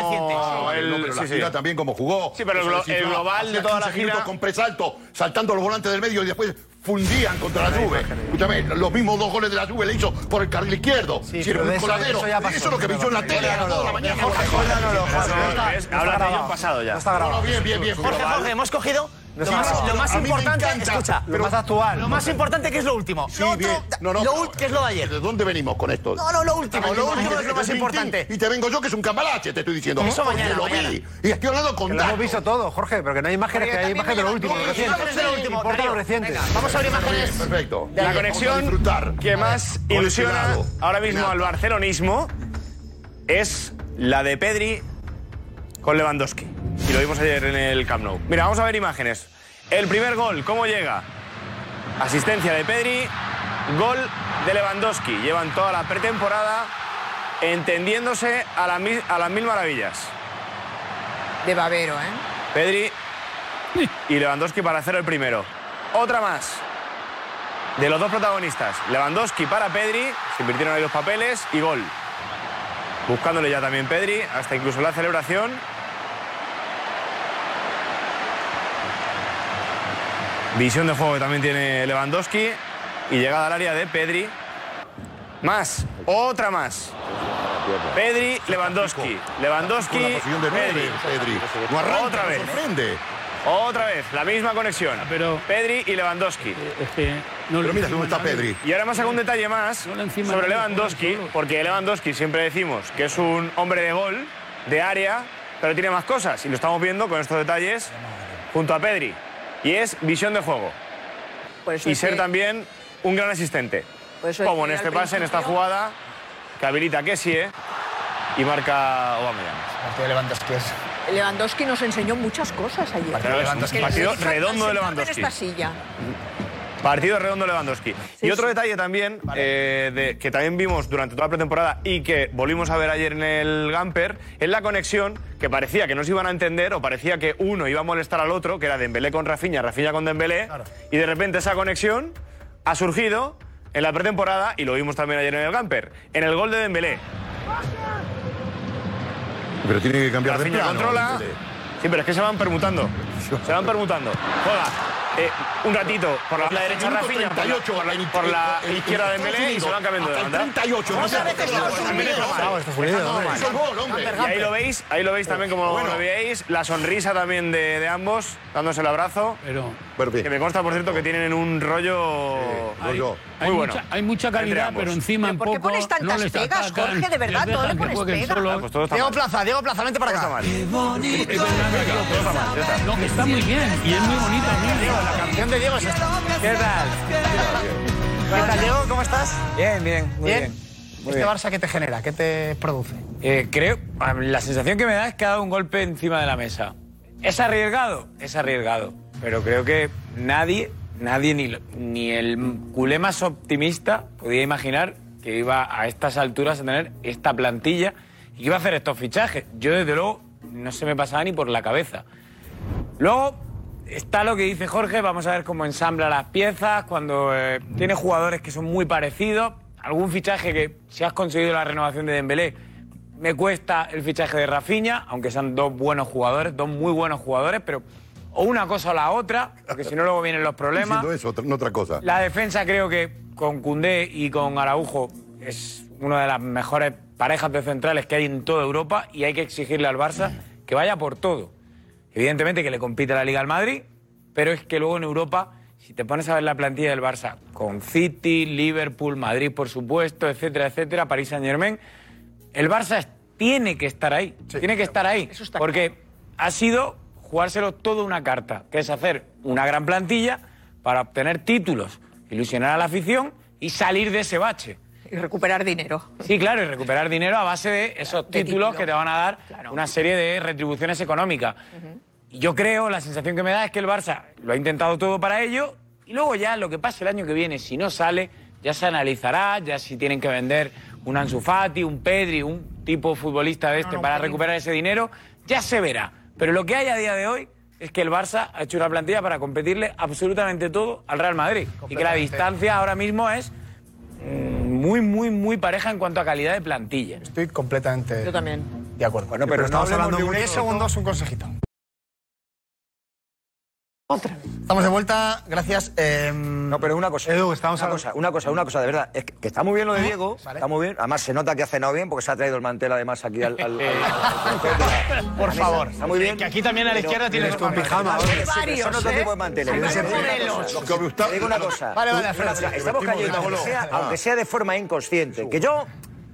el, no, sí, la gira también como jugó. Sí, pero el, el global de toda la gira... Con presalto, saltando los volantes del medio y después fundían contra la, la Juve. Escúchame, los mismos dos goles de la Juve le hizo por el carril izquierdo. Sí, un coladero. Eso, eso, es lo que pasó en la tele a toda la mañana. Jorge, Jorge, Jorge, Jorge, Jorge, Jorge, Jorge, lo, más, lo más, importante, escucha, lo más actual. Lo más importante que es lo último. Sí, lo otro, no, no, lo que es lo de ayer. ¿De dónde venimos con esto? No, no, lo último, ah, lo último es lo más importante. Y te vengo yo que es un cambalache, te estoy diciendo. Eso mañana, lo vi. Y estoy hablando con Lo hemos visto todo, Jorge, pero que no hay imágenes, que hay imágenes de lo último, reciente. Vamos a abrir imágenes. Perfecto. La conexión que más ilusiona ahora mismo al barcelonismo es la de Pedri con Lewandowski. Y lo vimos ayer en el Camp Nou. Mira, vamos a ver imágenes. El primer gol, ¿cómo llega? Asistencia de Pedri, gol de Lewandowski. Llevan toda la pretemporada entendiéndose a, las mil maravillas. De babero, ¿eh? Pedri y Lewandowski para hacer el primero. Otra más. De los dos protagonistas, Lewandowski para Pedri, se invirtieron ahí los papeles y gol. Buscándole ya también Pedri, hasta incluso la celebración. Visión de juego que también tiene Lewandowski. Y llegada al área de Pedri. Más, otra más. Pedri, Lewandowski. Lewandowski, la posición de Pedri. Pedri. No arranca, otra vez. sorprende. Otra vez, la misma conexión. Pero Pedri y Lewandowski. No Pero mira cómo está Pedri. Y ahora más algún detalle más sobre Lewandowski, porque Lewandowski siempre decimos que es un hombre de gol, de área, pero tiene más cosas. Y lo estamos viendo con estos detalles junto a Pedri y es visión de juego. Y ser también un gran asistente. Como en este pase, en esta jugada, que habilita a Kessie y marca Aubameyang. Partido Lewandowski es. Lewandowski nos enseñó muchas cosas ayer. Partido, Partido redondo de Lewandowski. Partido redondo Lewandowski. y otro detalle también, eh, de- que también vimos durante toda la pretemporada y que volvimos a ver ayer en el Gamper, es la conexión que parecía que no se iban a entender o parecía que uno iba a molestar al otro, que era Dembélé con Rafinha, Rafinha con Dembélé, y de repente esa conexión ha surgido en la pretemporada y lo vimos también ayer en el Gamper, en el gol de Dembélé. Pero tiene que cambiar de Rafinha plano. controla. Sí, pero es que se van permutando. Se van permutando. Juega eh, un ratito por la, la derecha Rafinha, por la, 38, por la- por la el- el- izquierda de el- Dembélé y se van cambiando de banda. 38, no Muchas sé. veces Estados Dembélé Unidos. está mal. Estados Unidos, hombre. Eso es gol, hombre. Y ahí lo veis, ahí lo veis también como Bueno. lo veis, la sonrisa también de, de ambos, dándose el abrazo. Pero, que me consta, por cierto, que tienen un rollo muy hay bueno. mucha, hay mucha calidad, pero encima en ¿Por qué pones tantas no pegas, atacan, Jorge? De verdad, todo le pones jueguen pega. solos. Ah, pues Diego mal. Plaza, Diego Plaza, vente para acá. Mal. No, que está muy bien y es muy bonito. ¿no? La canción de Diego es esta. ¿Qué tal? ¿Qué tal, Diego? ¿Cómo estás? Bien, bien, muy bien. Muy ¿Este bien. Barça qué te genera? ¿Qué te produce? Eh, creo, la sensación que me da es que ha dado un golpe encima de la mesa. ¿Es arriesgado? Es arriesgado. Pero creo que nadie, nadie, ni, ni el culé más optimista podía imaginar que iba a estas alturas a tener esta plantilla y que iba a hacer estos fichajes. Yo, desde luego, no se me pasaba ni por la cabeza. Luego está lo que dice Jorge, vamos a ver cómo ensambla las piezas, cuando eh, tiene jugadores que son muy parecidos, algún fichaje que si has conseguido la renovación de Dembélé, me cuesta el fichaje de Rafinha, aunque sean dos buenos jugadores, dos muy buenos jugadores, pero o una cosa o la otra, porque si no luego vienen los problemas. Diciendo eso, no otra cosa. La defensa creo que con Cundé y con Araujo es una de las mejores parejas de centrales que hay en toda Europa y hay que exigirle al Barça que vaya por todo. Evidentemente que le compite la Liga al Madrid, pero es que luego en Europa, si te pones a ver la plantilla del Barça con City, Liverpool, Madrid por supuesto, etcétera, etcétera, París Saint Germain, el Barça tiene que estar ahí, tiene que estar ahí, porque ha sido jugárselo todo una carta, que es hacer una gran plantilla para obtener títulos, ilusionar a la afición y salir de ese bache. Y recuperar dinero. Sí, claro, y recuperar dinero a base de esos De títulos título. que te van a dar una serie de retribuciones económicas. Y Yo creo, la sensación que me da es que el Barça lo ha intentado todo para ello y luego ya lo que pase el año que viene, si no sale, ya se analizará, ya si tienen que vender un Ansu Fati, un Pedri, un tipo futbolista de este no, para Pedri. recuperar ese dinero, ya se verá. Pero lo que hay a día de hoy es que el Barça ha hecho una plantilla para competirle absolutamente todo al Real Madrid. Y que la distancia ahora mismo es mm, muy, muy, muy pareja en cuanto a calidad de plantilla. Estoy completamente Yo también. de acuerdo. Bueno, pero no estamos hablando de un 10 hecho, segundos, un consejito. Estamos de vuelta, gracias. em, No, pero una cosa. Edu, estamos una a- cosa, una cosa, una cosa, de verdad. Es que, que está muy bien lo de Diego, está muy bien. Además, se nota que ha cenado bien porque se ha traído el mantel además aquí al. al- al- al- Por favor. Está muy bien. Que aquí también a la izquierda tienes tu pijama. Son otro ¿eh? tipo de manteles. Te digo una cosa. Vale, vale, Estamos cayendo, aunque sea, aunque sea de forma inconsciente. Que yo,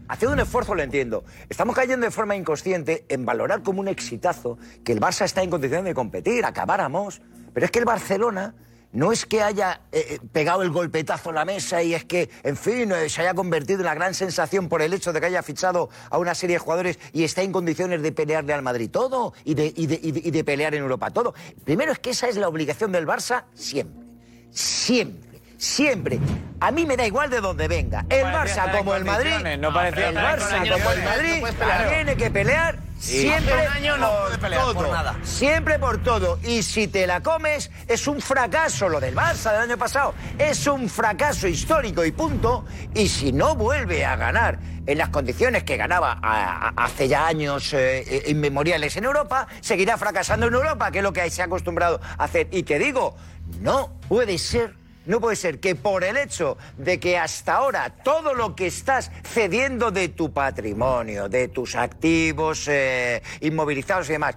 haciendo un esfuerzo, lo entiendo. Estamos cayendo de forma inconsciente en valorar como un exitazo que el Barça está en condiciones de competir, acabáramos. Pero es que el Barcelona. No es que haya eh, eh, pegado el golpetazo a la mesa y es que, en fin, eh, se haya convertido en la gran sensación por el hecho de que haya fichado a una serie de jugadores y está en condiciones de pelearle al Madrid todo y de, y de- y de- y de pelear en Europa todo. Primero es que esa es la obligación del Barça siempre. Siempre, siempre. A mí me da igual de donde venga. El Barça como el Madrid, no el Barça como el. Madrid tiene que pelear siempre Hace un año no por puede pelear por todo. nada. Siempre por todo. Y si te la comes, es un fracaso. Lo del Barça del año pasado es un fracaso histórico y punto. Y si no vuelve a ganar en las condiciones que ganaba a- a- hace ya años eh, eh, inmemoriales en Europa, seguirá fracasando en Europa, que es lo que se ha acostumbrado a hacer. Y te digo, no puede ser. No puede ser que por el hecho de que hasta ahora todo lo que estás cediendo de tu patrimonio, de tus activos eh, inmovilizados y demás,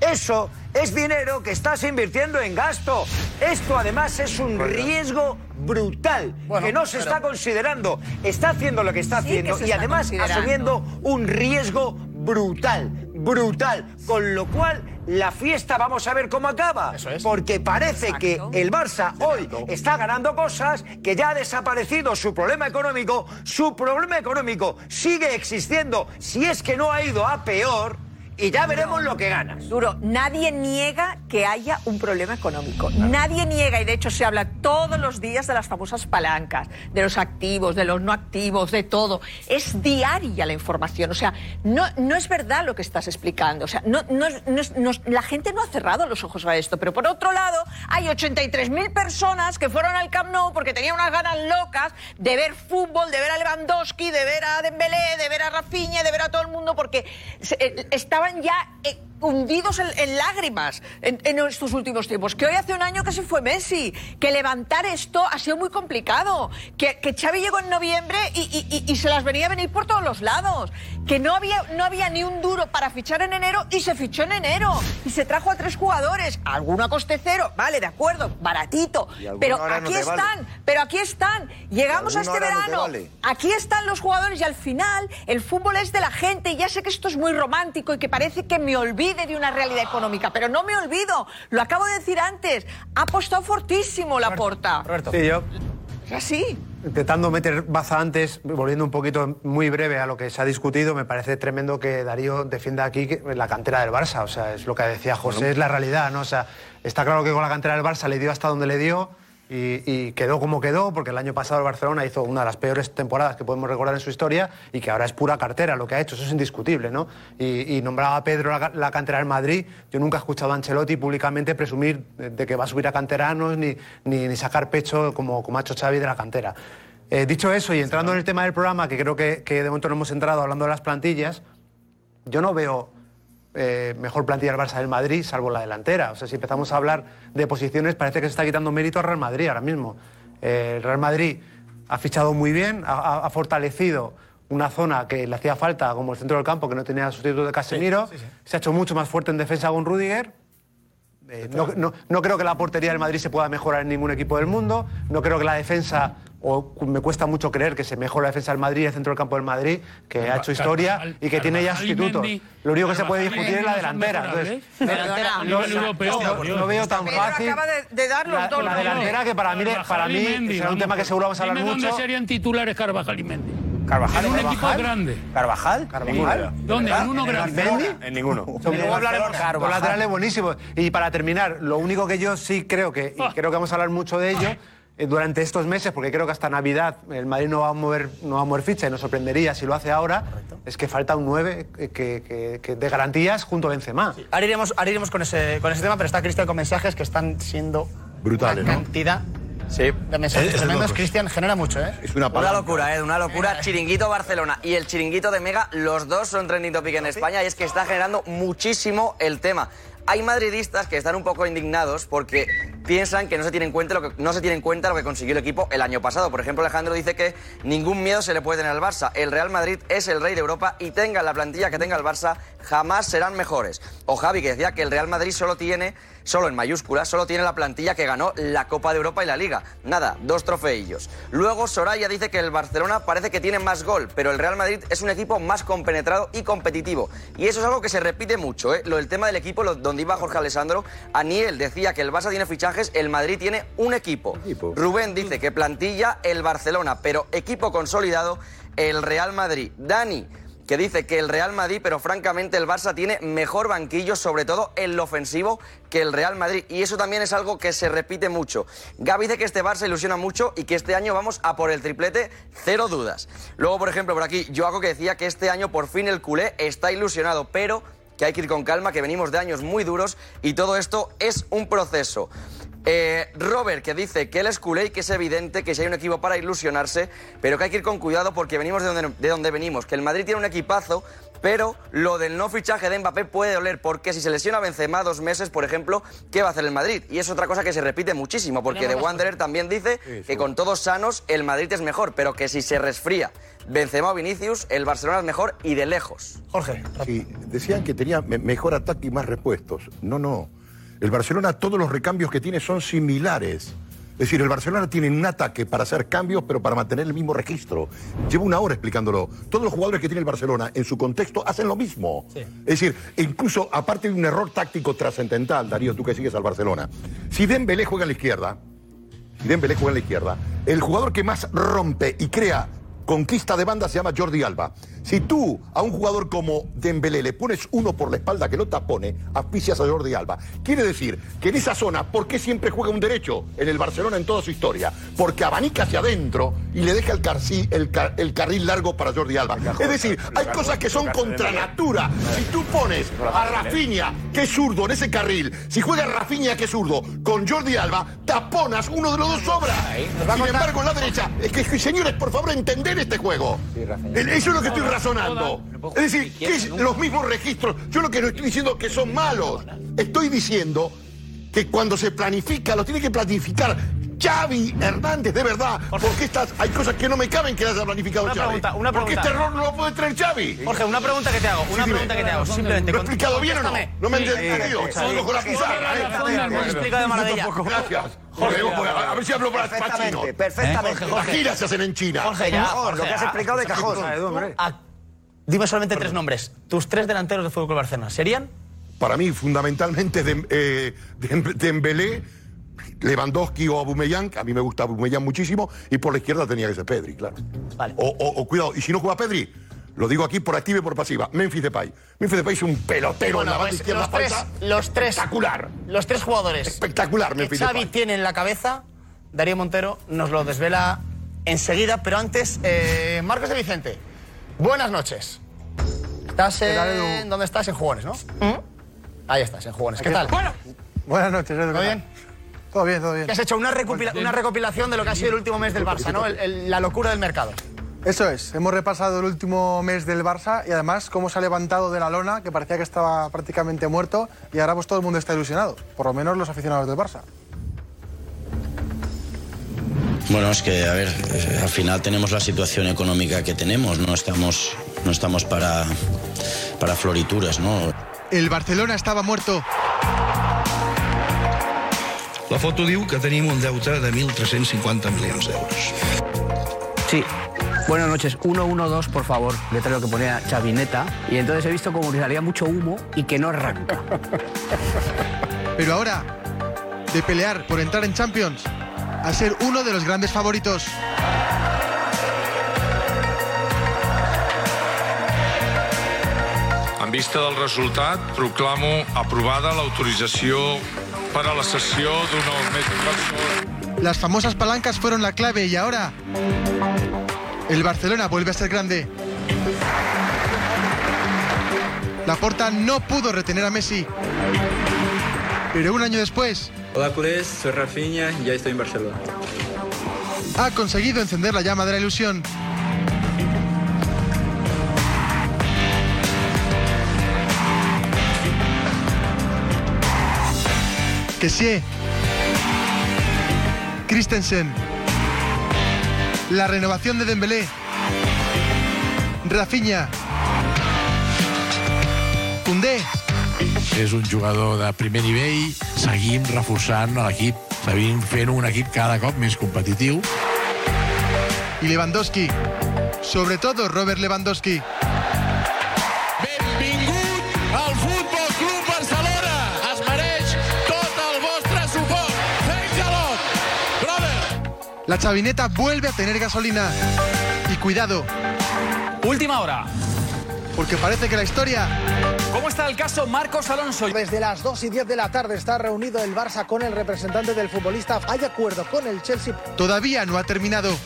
eso es dinero que estás invirtiendo en gasto. Esto además es un riesgo brutal Bueno, que no se pero- está considerando. Está haciendo lo que está Sí haciendo y está además asumiendo un riesgo brutal, brutal. Con lo cual la fiesta vamos a ver cómo acaba. Porque parece que el Barça hoy está ganando cosas, que ya ha desaparecido su problema económico, su problema económico sigue existiendo, si es que no ha ido a peor, y ya veremos lo que ganas. Duro, nadie niega que haya un problema económico. Nadie niega, y de hecho se habla todos los días de las famosas palancas, de los activos, de los no activos, de todo. Es diaria la información. O sea, no, no es verdad lo que estás explicando. O sea, no, no la gente no ha cerrado los ojos a esto. Pero por otro lado, hay 83.000 personas que fueron al Camp Nou porque tenían unas ganas locas de ver fútbol, de ver a Lewandowski, de ver a Dembélé, de ver a Rafinha, de ver a todo el mundo porque eh, estaban ya eh, hundidos en, en lágrimas en, en estos últimos tiempos. Que hoy hace un año que se fue Messi, que levantar esto ha sido muy complicado, que, que Xavi llegó en noviembre y, y- y- y se las venía a venir por todos los lados, que no había, no había ni un duro para fichar en enero y se fichó en enero y se trajo a tres jugadores, alguno a coste cero, vale, de acuerdo, baratito, pero ahora no aquí te vale. están, pero aquí están, llegamos a este ahora no verano, vale. aquí están los jugadores y al final el fútbol es de la gente. y Ya sé que esto es muy romántico y que parece que me olvide de una realidad económica, pero no me olvido. Lo acabo de decir antes. Ha apostado fortísimo la porta. Sí, yo Es así. Intentando meter baza antes, volviendo un poquito muy breve a lo que se ha discutido, me parece tremendo que Darío defienda aquí la cantera del Barça. O sea, es lo que decía José, es la realidad, ¿no? O sea, está claro que con la cantera del Barça le dio hasta donde le dio y, quedó como quedó, porque el año pasado el Barcelona hizo una de las peores temporadas que podemos recordar en su historia y que ahora es pura cartera lo que ha hecho, eso es indiscutible, ¿no? Y, nombraba a Pedro la, cantera del Madrid. Yo nunca he escuchado a Ancelotti públicamente presumir de, de que va a subir a canteranos ni, ni, ni sacar pecho como, como ha hecho Xavi de la cantera. Eh, dicho eso, y entrando en el tema del programa, que creo que, que de momento no hemos entrado hablando de las plantillas, yo no veo eh, mejor plantilla del Barça del Madrid, salvo la delantera. O sea, si empezamos a hablar de posiciones, parece que se está quitando mérito al Real Madrid ahora mismo. Eh, el Real Madrid ha fichado muy bien, ha, ha- ha fortalecido una zona que le hacía falta, como el centro del campo, que no tenía sustituto de Casemiro. Se ha hecho mucho más fuerte en defensa con Rudiger. Eh, no, no- no creo que la portería del Madrid se pueda mejorar en ningún equipo del mundo. No creo que la defensa, o me cuesta mucho creer que se mejore la defensa del Madrid, el centro del campo del Madrid, que ha hecho historia Carvajal- y que tiene ya sustitutos. Mendy- Lo único que se puede discutir es la delantera. Entonces, Delantera, no, no- veo tan fácil. acaba de, de dar los La, dos. la delantera que para mí, para mí Mendy, será un tema que seguro vamos a hablar Dime mucho. dónde serían titulares Carvajal y Mendy. Carvajal. En un Carvajal. equipo grande. ¿Carvajal? Carvajal. ¿Dónde? En uno ¿En grande. Barcelona? En ninguno. Luego hablaremos. Los laterales buenísimos. Y para terminar, lo único que yo sí creo que, y creo que vamos a hablar mucho de ello, eh, durante estos meses, porque creo que hasta Navidad el Madrid no va a mover, no va a mover ficha y nos sorprendería si lo hace ahora, es que falta un 9 que, que- que- de garantías junto a Benzema. Ahora iremos, ahora iremos con, ese, con ese tema, pero está Cristian con mensajes que están siendo Brutales, una ¿no? cantidad Sí. de mensajes Es- es tremendos. Cristian genera mucho, ¿eh? Es una Una locura, ¿eh? Una locura. Chiringuito Barcelona y el chiringuito de Mega, los dos son trending topic en España y es que está generando muchísimo el tema. Hay madridistas que están un poco indignados porque piensan que no se tiene en cuenta lo que no se tiene en cuenta lo que consiguió el equipo el año pasado. Por ejemplo, Alejandro dice que ningún miedo se le puede tener al Barça. El Real Madrid es el rey de Europa y tenga la plantilla que tenga el Barça, jamás serán mejores. O Javi que decía que el Real Madrid solo tiene solo en mayúsculas, solo tiene la plantilla que ganó la Copa de Europa y la Liga. Nada, dos trofeillos. Luego Soraya dice que el Barcelona parece que tiene más gol, pero el Real Madrid es un equipo más compenetrado y competitivo. Y eso es algo que se repite mucho, ¿eh? Lo del tema del equipo, donde iba Jorge Alessandro, Aniel decía que el Barça tiene fichajes, el Madrid tiene un equipo. Rubén dice que plantilla el Barcelona, pero equipo consolidado el Real Madrid. Dani que dice que el Real Madrid, pero francamente el Barça tiene mejor banquillo, sobre todo en lo ofensivo, que el Real Madrid. Y eso también es algo que se repite mucho. Gaby dice que este Barça ilusiona mucho y que este año vamos a por el triplete, cero dudas. Luego, por ejemplo, por aquí, Joaco que decía que este año por fin el culé está ilusionado, pero que hay que ir con calma, que venimos de años muy duros y todo esto es un proceso. Eh, Robert, que dice que él es culé y que es evidente que si hay un equipo para ilusionarse, pero que hay que ir con cuidado porque venimos de donde, de donde venimos, que el Madrid tiene un equipazo, pero lo del no fichaje de Mbappé puede doler porque si se lesiona Benzema dos meses, por ejemplo, ¿qué va a hacer el Madrid? Y es otra cosa que se repite muchísimo, porque The Wanderer también dice que con todos sanos el Madrid es mejor, pero que si se resfría Benzema o Vinicius, el Barcelona es mejor y de lejos. Jorge. Sí, decían que tenía me- mejor ataque y más repuestos. No, no. El Barcelona, todos los recambios que tiene son similares. Es decir, el Barcelona tiene un ataque para hacer cambios, pero para mantener el mismo registro. Llevo una hora explicándolo. Todos los jugadores que tiene el Barcelona en su contexto hacen lo mismo. Es decir, incluso aparte de un error táctico trascendental, Darío, tú que sigues al Barcelona, si Dembélé juega a la izquierda, si Dembélé juega a la izquierda, el jugador que más rompe y crea conquista de banda se llama Jordi Alba. Si tú a un jugador como Dembélé le pones uno por la espalda que lo tapone, asfixias a Jordi Alba. Quiere decir que en esa zona, ¿por qué siempre juega un derecho en el Barcelona en toda su historia? Porque abanica hacia adentro y le deja el, carril largo para Jordi Alba. Es decir, hay cosas que son contra natura. Si tú pones a Rafinha, que es zurdo, en ese carril, si juega Rafinha, que es zurdo, con Jordi Alba, taponas, uno de los dos sobra. Sin embargo, en la derecha, es que, señores, por favor, entender este juego. Eso es lo que estoy razonando. Es decir, que es los mismos registros. Yo lo que no estoy diciendo es que son malos. Estoy diciendo que cuando se planifica, lo tiene que planificar Xavi Hernández, de verdad. Porque estas, hay cosas que no me caben que haya planificado Una Xavi. pregunta, una Porque pregunta. este error no lo puede traer Xavi. Jorge, una pregunta que te hago, una Sí, pregunta que te hago, simplemente. ¿Lo he explicado bien o no? No me he Sí, entendido. Solo con la ¿eh? Lo has explicado de maravilla. Gracias. Jorge, a ver si hablo para para Perfectamente, chino. perfectamente. Las giras se hacen en China. Jorge, ya. Lo Jorge, que has ah, explicado de cajón. Ah, Dime solamente tres nombres. Tus tres delanteros de Fútbol Club Barcelona. ¿Serían? Para mí, fundamentalmente, eh, Dem- Dembélé, Lewandowski o Abumellán, que a mí me gusta Abumellán muchísimo, y por la izquierda tenía que ser Pedri, claro. O, o- o cuidado, y si no juega Pedri, lo digo aquí por activa y por pasiva, Memphis Depay. Memphis Depay es un pelotero Bueno, en la banda pues, izquierda los tres, los tres, Espectacular. Los tres jugadores Espectacular, que Memphis Xavi Depay. tiene en la cabeza, Darío Montero nos lo desvela enseguida, pero antes, eh, Marcos de Vicente, buenas noches. Estás en... ¿Dónde estás? En Jugones, ¿no? Ahí estás, en Jugones. ¿Qué tal? Bueno. Buenas noches, Edu. ¿Todo ¿qué bien? Todo bien, todo bien. Que has hecho una, recopila- una recopilación de lo que ha sido el último mes del Barça, ¿no? El- el- la locura del mercado. Eso es, hemos repasado el último mes del Barça y además cómo se ha levantado de la lona, que parecía que estaba prácticamente muerto, y ahora pues todo el mundo está ilusionado, por lo menos los aficionados del Barça. Bueno, es que, a ver, eh, al final tenemos la situación económica que tenemos, no estamos, no estamos para, para florituras, ¿no? El Barcelona estava muerto. La foto diu que tenim un deute de 1.350 milions d'euros. Sí. Buenas noches. 112, por favor. Letra lo que ponía Chavineta. Y entonces he visto como que salía mucho humo y que no arranca. Pero ahora, de pelear por entrar en Champions, a ser uno de los grandes favoritos. En vista del resultat, proclamo aprovada l'autorització per a la d'un o més inversor. Las famosas palancas fueron la clave y ahora el Barcelona vuelve a ser grande. La Porta no pudo retener a Messi. Pero un año después Hola culés, soy Rafinha y ya estoy en Barcelona. ha conseguido encender la llama de la ilusión. Kessie, Christensen, la renovación de Dembélé, Rafinha, Koundé, És un jugador de primer nivell, seguim reforçant l'equip, seguim fent un equip cada cop més competitiu. y Lewandowski. Sobre todo Robert Lewandowski. La chavineta vuelve a tener gasolina. Y cuidado. Última hora. Porque parece que la historia ¿Cómo está el caso Marcos Alonso? Desde las 2 y 10 de la tarde está reunido el Barça con el representante del futbolista. Hay acuerdo con el Chelsea. todavía no ha terminado.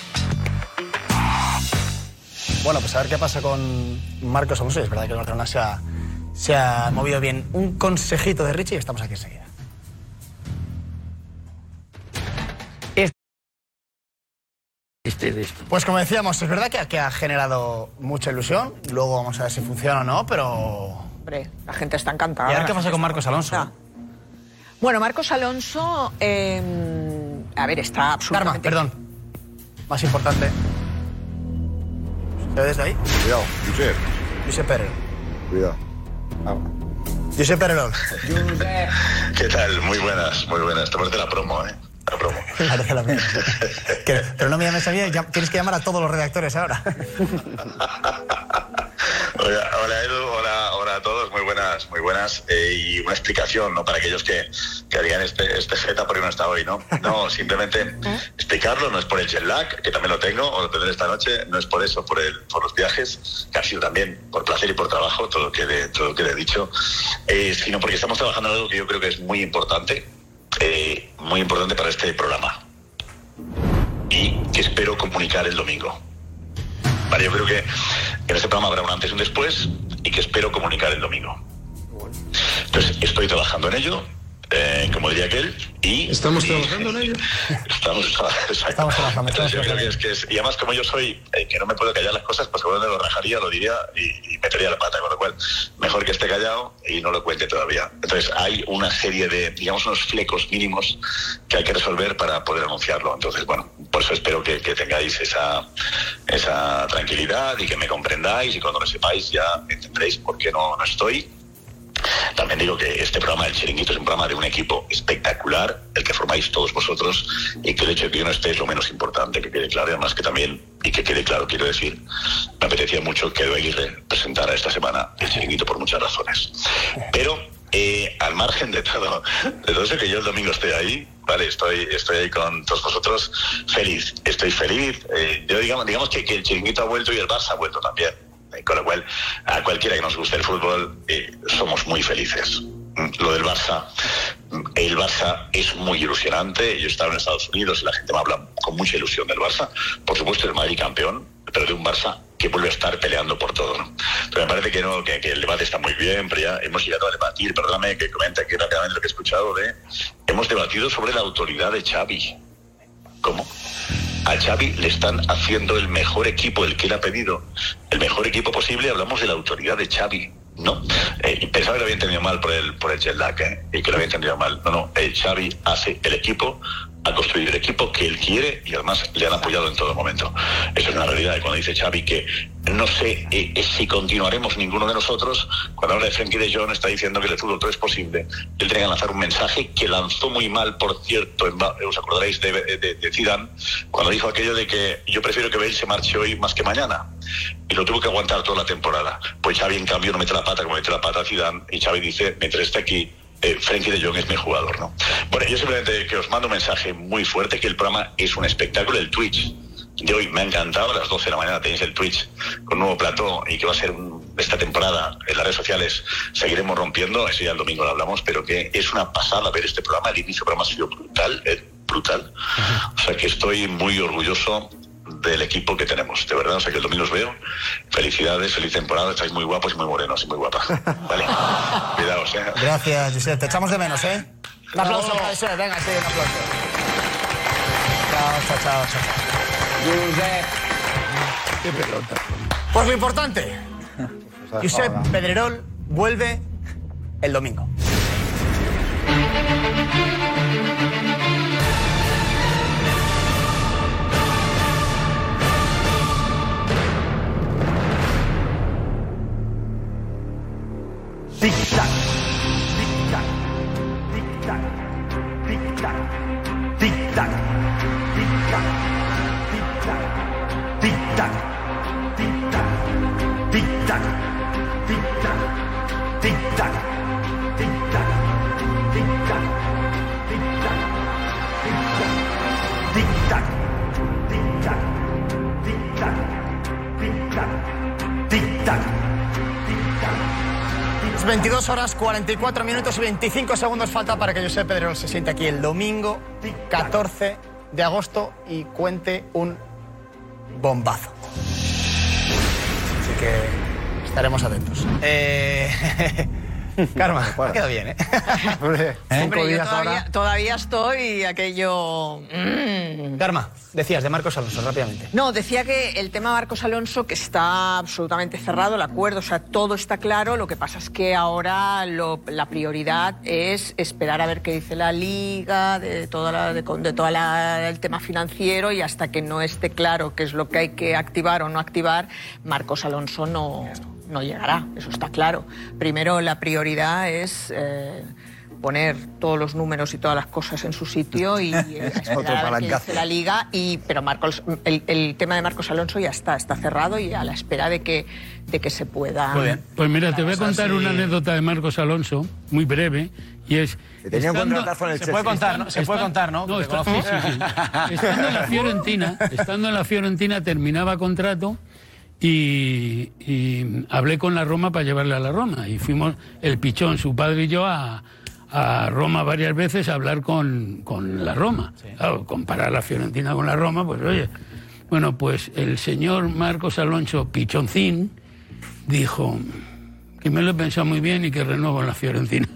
Bueno, pues a ver qué pasa con Marcos Alonso. Es verdad que el Barcelona se ha, se ha movido bien. Un consejito de Richie y estamos aquí enseguida. Este de esto. Pues como decíamos, es verdad que, que ha generado mucha ilusión. Luego vamos a ver si funciona o no, pero... Hombre, la gente está encantada. Y a ver La qué pasa con Marcos Alonso. encantada. Bueno, Marcos Alonso, eh, a ver, está Karma, absolutamente... perdón. Más importante. ¿Se ve desde ahí? Cuidado, Josep. Josep Pérez. Cuidado. Josep Pererol. ¿Qué tal? Muy buenas, muy buenas. Te de la promo, ¿eh? La promo. Claro que lo mismo. Que- pero no me llames a mí, ya- tienes que llamar a todos los redactores ahora. Hola, hola, Edu, hola, hola a todos, muy buenas, muy buenas. Eh, y una explicación, ¿no? Para aquellos que, que digan este, este jeta porque no está hoy, ¿no? No, simplemente explicarlo, no es por el jet lag, que también lo tengo, o lo tendré esta noche, no es por eso, por, el, por los viajes, que ha sido también por placer y por trabajo, todo lo que le, todo lo que le he dicho, eh, sino porque estamos trabajando en algo que yo creo que es muy importante, eh, muy importante para este programa. Y que espero comunicar el domingo. Vale, yo creo que en este programa habrá un antes y un después y que espero comunicar el domingo. Entonces, estoy trabajando en ello, eh, como diría aquel, y... Estamos y- trabajando en ello. Estamos, Estamos trabajando, Entonces, yo estamos creo que es, que es- y además como yo soy, eh, que no me puedo callar las cosas, pues seguramente lo rajaría, lo diría y, y metería la pata, con lo cual mejor que esté callado y no lo cuente todavía. Entonces hay una serie de, digamos, unos flecos mínimos que hay que resolver para poder anunciarlo. Entonces, bueno, por eso espero que, que tengáis esa, esa tranquilidad y que me comprendáis y cuando lo sepáis ya entenderéis por qué no, no estoy. También digo que este programa del Chiringuito es un programa de un equipo espectacular, el que formáis todos vosotros, y que el hecho de que yo no esté es lo menos importante, que quede claro, además que también, y que quede claro, quiero decir, me apetecía mucho que Edu presentara esta semana el Chiringuito por muchas razones. Pero, eh, al margen de todo, de todo eso que yo el domingo estoy ahí, vale, estoy, estoy ahí con todos vosotros, feliz, estoy feliz. eh, yo digamos, digamos que, que el Chiringuito ha vuelto y el Barça ha vuelto también. Con lo cual, a cualquiera que nos guste el fútbol, eh, somos muy felices. Lo del Barça, el Barça es muy ilusionante. Yo he estado en Estados Unidos y la gente me habla con mucha ilusión del Barça. Por supuesto, el Madrid campeón, pero de un Barça que vuelve a estar peleando por todo. Pero me parece que, no, que, que el debate está muy bien, pero ya hemos llegado a debatir. Perdóname que comente aquí rápidamente lo que he escuchado. De, hemos debatido sobre la autoridad de Xavi. ¿Cómo? A Xavi le están haciendo el mejor equipo, el que él ha pedido, el mejor equipo posible. Hablamos de la autoridad de Xavi, ¿no? Eh, pensaba que lo había entendido mal por el, por el jet lag, ¿eh? Y que lo había entendido mal. No, no, eh, Xavi hace el equipo, ha construido el equipo que él quiere y además le han apoyado en todo momento. Eso es una realidad. Y cuando dice Xavi que no sé eh, eh, si continuaremos ninguno de nosotros, cuando habla de Frenkie de Jong está diciendo que el fútbol todo es posible. Él tenía que lanzar un mensaje que lanzó muy mal, por cierto, en os acordaréis de, de, Zidane, cuando dijo aquello de que yo prefiero que Bale se marche hoy más que mañana. Y lo tuvo que aguantar toda la temporada. Pues Xavi, en cambio, no mete la pata como mete la pata Zidane. Y Xavi dice, mientras esté aquí, eh, Frenkie de Jong es mi jugador, ¿no? Bueno, yo simplemente que os mando un mensaje muy fuerte, que el programa es un espectáculo, el Twitch de hoy me ha encantado, a las 12 de la mañana tenéis el Twitch con nuevo plató y que va a ser un- esta temporada en las redes sociales seguiremos rompiendo, eso ya el domingo lo hablamos, pero que es una pasada ver este programa, el inicio del programa ha sido brutal, eh, brutal, o sea que estoy muy orgulloso del equipo que tenemos, de verdad, o sea que el domingo os veo, felicidades, feliz temporada, estáis muy guapos y muy morenos y muy guapas, ¿vale? Cuidaos, ¿eh? Gracias, Josep. Te echamos de menos, ¿eh? Un aplauso para Josep. Venga, sí, un aplauso. Chao, chao, chao, chao. Josep. Qué pelota. Pues lo importante. Josep Pedrerol vuelve el domingo. big shot. 22 horas, 44 minutos y 25 segundos falta para que Josep Pedrerol se siente aquí el domingo 14 de agosto y cuente un bombazo. Así que estaremos atentos. Eh, Karma, ha quedado bien, ¿eh? Hombre, Hombre, yo todavía, todavía estoy aquello... mm. Karma, decías de Marcos Alonso, rápidamente. No, decía que el tema Marcos Alonso, que está absolutamente cerrado, el acuerdo, o sea, todo está claro. Lo que pasa es que ahora lo- la prioridad es esperar a ver qué dice la liga, de toda la, de, de toda la- el tema financiero y hasta que no esté claro qué es lo que hay que activar o no activar, Marcos Alonso no, no llegará. Eso está claro. Primero, la prioridad es. eh, poner todos los números y todas las cosas en su sitio y eh, esperar a palancazo. dice la liga. Y, pero Marcos, el, el tema de Marcos Alonso ya está, está cerrado y a la espera de que, de que se pueda. Pues mira, te voy a contar sí. una anécdota de Marcos Alonso, muy breve, y es... estando- en el Se puede contar, ¿no? Se puede contar, ¿no? No, Que está- sí, sí, sí. Estando en la Fiorentina, estando en la Fiorentina terminaba contrato y, y hablé con la Roma para llevarle a la Roma. Y fuimos el pichón, su padre y yo, a, a Roma varias veces a hablar con, con la Roma. Claro, comparar la Fiorentina con la Roma, pues oye. Bueno, pues el señor Marcos Alonso Pichoncín dijo que me lo he pensado muy bien y que renuevo en la Fiorentina.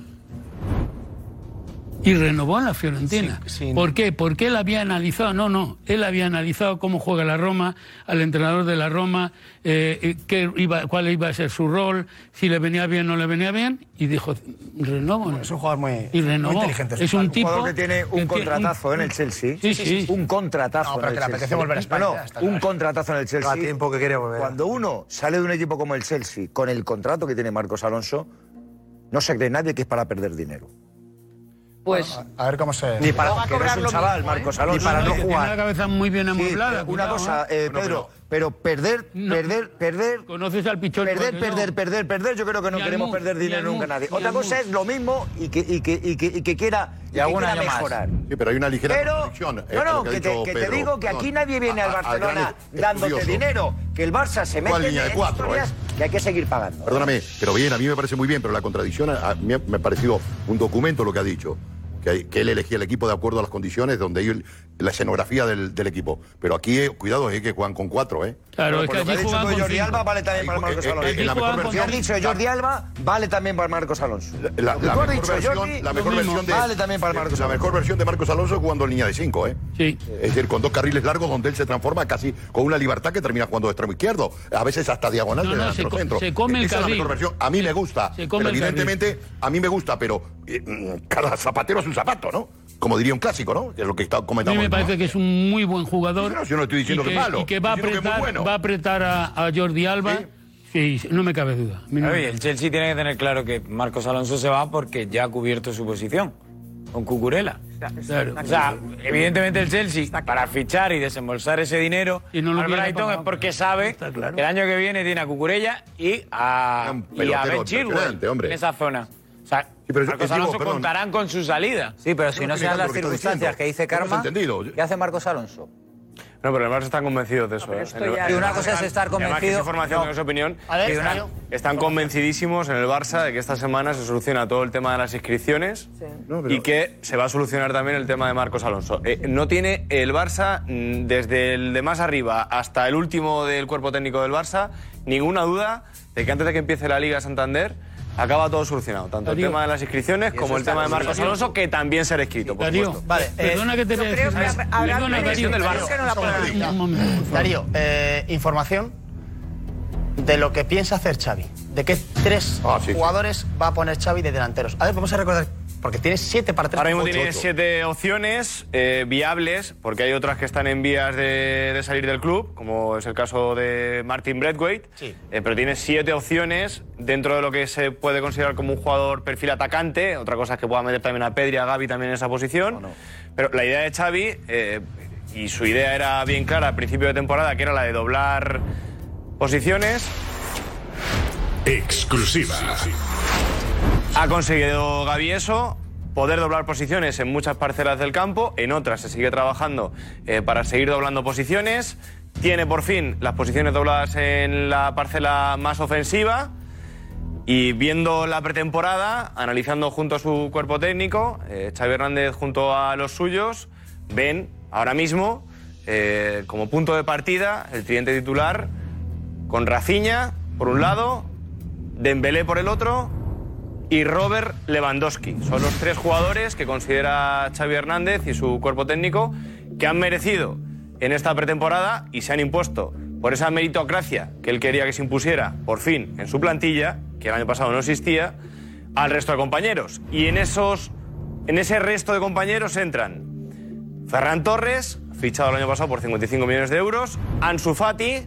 Y renovó en la Fiorentina. ¿Por qué? Porque él había analizado, no, no, él había analizado cómo juega la Roma, al entrenador de la Roma, eh, eh, qué iba, cuál iba a ser su rol, si le venía bien o no le venía bien, y dijo, renovo. Es un jugador muy, y renovó. muy inteligente. Es un tipo jugador que tiene un que- contratazo en el Chelsea. Sí, sí. Un contratazo No, pero en que el le apetece Chelsea. volver a España, No, un contratazo en el Chelsea. Cada tiempo que quiere volver. Cuando uno sale de un equipo como el Chelsea, con el contrato que tiene Marcos Alonso, no se cree nadie que es para perder dinero. Pues. A ver cómo se. Ni para va a que no es cobrar un chaval, mismo, ¿eh? Marcos Ni Alonso. para no Tiene jugar. la cabeza muy bien Sí, amueblada. pero una cosa, ¿eh? eh, Pedro, pero perder, perder, perder. ¿Conoces al pichón? Perder, no. perder, perder, perder. Yo creo que no queremos Mus, perder dinero nunca Mus, nadie. Otra cosa Mus. es lo mismo y que, y que, y que, y que quiera, y que quiera año más. mejorar. Sí, pero hay una ligera Pero, contradicción. eh, no, no, que te, que te digo que aquí nadie viene a- al Barcelona dándote dinero, que el Barça se mete ¿Cuál en línea de en cuatro, historias eh? que hay que seguir pagando. Perdóname, pero bien, a mí me parece muy bien, pero la contradicción a, a mí me ha parecido un documento lo que ha dicho. Que, hay- que él elegía el equipo de acuerdo a las condiciones donde hay el- la escenografía del, del equipo. Pero aquí, eh, cuidado, es que juegan con cuatro, ¿eh? Claro, es que juegan de con Jordi cinco. Alba vale también para Marcos eh, eh, Alonso. en la mejor Lo que versión- has dicho de Jordi Alba vale también para Marcos Alonso. La, Lo que la tú has mejor dicho, versión, Jordi, la mejor lo mismo. versión de Vale también para Marcos la Alonso. mejor versión de Marcos Alonso jugando en línea de cinco, ¿eh? Sí. Es decir, con dos carriles largos donde él se transforma casi con una libertad que termina jugando de extremo izquierdo, a veces hasta diagonal No, de no, delantero se co- centro. se come el Esa es la carril. mejor versión. A mí me gusta, Se come pero el carril. evidentemente a mí me gusta, pero eh, mm, cada zapatero es un zapato, ¿no? Como diría un clásico, ¿no? Que es lo que está A mí comentando. Me parece que es un muy buen jugador. No, yo no estoy diciendo y que es malo, Y que va a que apretar, muy bueno. va a, apretar a, a Jordi Alba. Sí, no me cabe duda. No Oye, el Chelsea tiene que tener claro que Marcos Alonso se va porque ya ha cubierto su posición con Cucurella. Claro. O sea, evidentemente el Chelsea, para fichar y desembolsar ese dinero Y no lo al Brighton es porque sabe que el año que viene tiene a Cucurella y a, y a Ben Chilwell en esa zona. O sea, pero es- Marcos digo, Alonso perdón. contarán con su salida. Sí, pero si no no sean negando las circunstancias que dice No Karma, entendido. ¿qué hace Marcos Alonso? No, pero además están convencidos de eso. ¿eh? ya- En el- Y una cosa es estar convencido. información, no. no es opinión. A ver, una-. Están convencidísimos en el Barça de que esta semana se soluciona todo el tema de las inscripciones y que se va a solucionar también el tema de Marcos Alonso. Eh, no tiene el Barça, mm, desde el de más arriba hasta el último del cuerpo técnico del Barça, ninguna duda de que antes de que empiece la Liga Santander acaba todo solucionado. Tanto el tema de las inscripciones como el tema de Marcos. Alonso, que también será escrito, por Darío, supuesto. Vale, eh, perdona que te Yo creo que habrá Perdona, una Darío. del favor. Darío, eh, información de lo que piensa hacer Xavi. De qué tres Ah, sí, sí. jugadores va a poner Xavi de delanteros. A ver, vamos a recordar, porque tiene siete para tres. Ahora mismo ocho, tiene ocho. siete opciones eh, viables, porque hay otras que están en vías de, de salir del club, como es el caso de Martin Braithwaite. Sí. Eh, pero tiene siete opciones dentro de lo que se puede considerar como un jugador perfil atacante. Otra cosa es que pueda meter también a Pedri, a Gaby también en esa posición. Pero la idea de Xavi, eh, y su idea era bien clara al principio de temporada, que era la de doblar posiciones. Exclusiva. Ha conseguido Gaby eso, poder doblar posiciones en muchas parcelas del campo, en otras se sigue trabajando eh, para seguir doblando posiciones. Tiene por fin las posiciones dobladas en la parcela más ofensiva. Y viendo la pretemporada, analizando junto a su cuerpo técnico, eh, Hernández junto a los suyos, ven ahora mismo eh, como punto de partida el tridente titular con Rafinha por un lado, Dembélé por el otro y Robert Lewandowski. Son los tres jugadores que considera Xavi Hernández y su cuerpo técnico que han merecido en esta pretemporada y se han impuesto por esa meritocracia que él quería que se impusiera por fin en su plantilla, que el año pasado no existía, al resto de compañeros. Y en esos en ese resto de compañeros entran Ferran Torres, fichado el año pasado por 55 millones de euros, Ansu Fati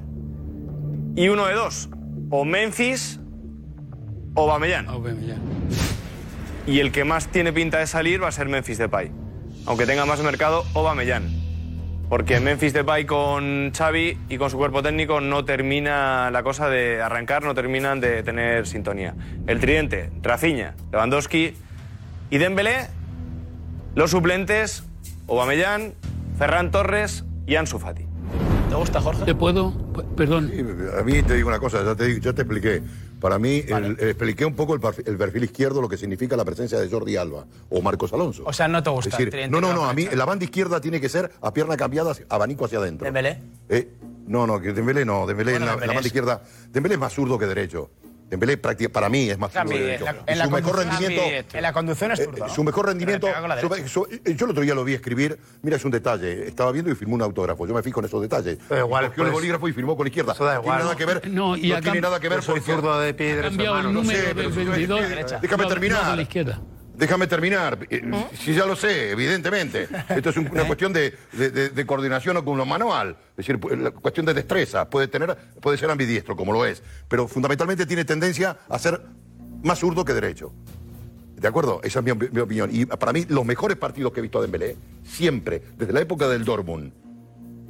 y uno de dos, o Memphis o Bamellán. y el que más tiene pinta de salir va a ser Memphis Depay. Aunque tenga más mercado, Aubameyang. Porque Memphis Depay con Xavi y con su cuerpo técnico no termina la cosa de arrancar, no terminan de tener sintonía. El tridente, Rafinha, Lewandowski y Dembélé, los suplentes, Aubameyang, Ferran Torres y Ansu Fati. ¿Te gusta, Jorge? ¿Te puedo? P- Perdón. Sí, a mí te digo una cosa, ya te, digo- ya te expliqué. Para mí, el- expliqué un poco el perfil, el perfil izquierdo, lo que significa la presencia de Jordi Alba o Marcos Alonso. O sea, no te gusta. Es decir, no, no, no, a mí la banda izquierda tiene que ser a pierna cambiada, abanico hacia adentro. ¿Dembélé? Eh, no, no, que Dembélé no, Dembélé Bueno, en la, Dembélé la banda es- izquierda. Dembélé es más zurdo que derecho. Dembélé prácti- para mí es más zurdo que Cambio, derecho. en la- en su mejor conducción- rendimiento... En la conducción es Eh, zurdo, ¿no? Su mejor rendimiento. Su- su- eh, yo el otro día lo vi escribir. Mira, es un detalle. Estaba viendo y firmó un autógrafo. Yo me fijo en esos detalles. Pero igual, Cogió el pues, bolígrafo y firmó con la izquierda. eso da No igual. tiene nada que ver. No, No, y ha tiene nada que ver porque- zurdo de pie y Ha derecho cambiado el hermano, no número sé, del pero si yo- 22. Déjame no, terminar. Déjame terminar. Eh, Sí, ya lo sé, evidentemente. Esto es un- una cuestión de, de- de- de coordinación con lo manual. Es decir, la cuestión de destreza. Puede, tener, puede ser ambidiestro, como lo es. Pero fundamentalmente tiene tendencia a ser más zurdo que derecho. ¿De acuerdo? Esa es mi, mi opinión. Y para mí, los mejores partidos que he visto de Dembélé, siempre, desde la época del Dortmund,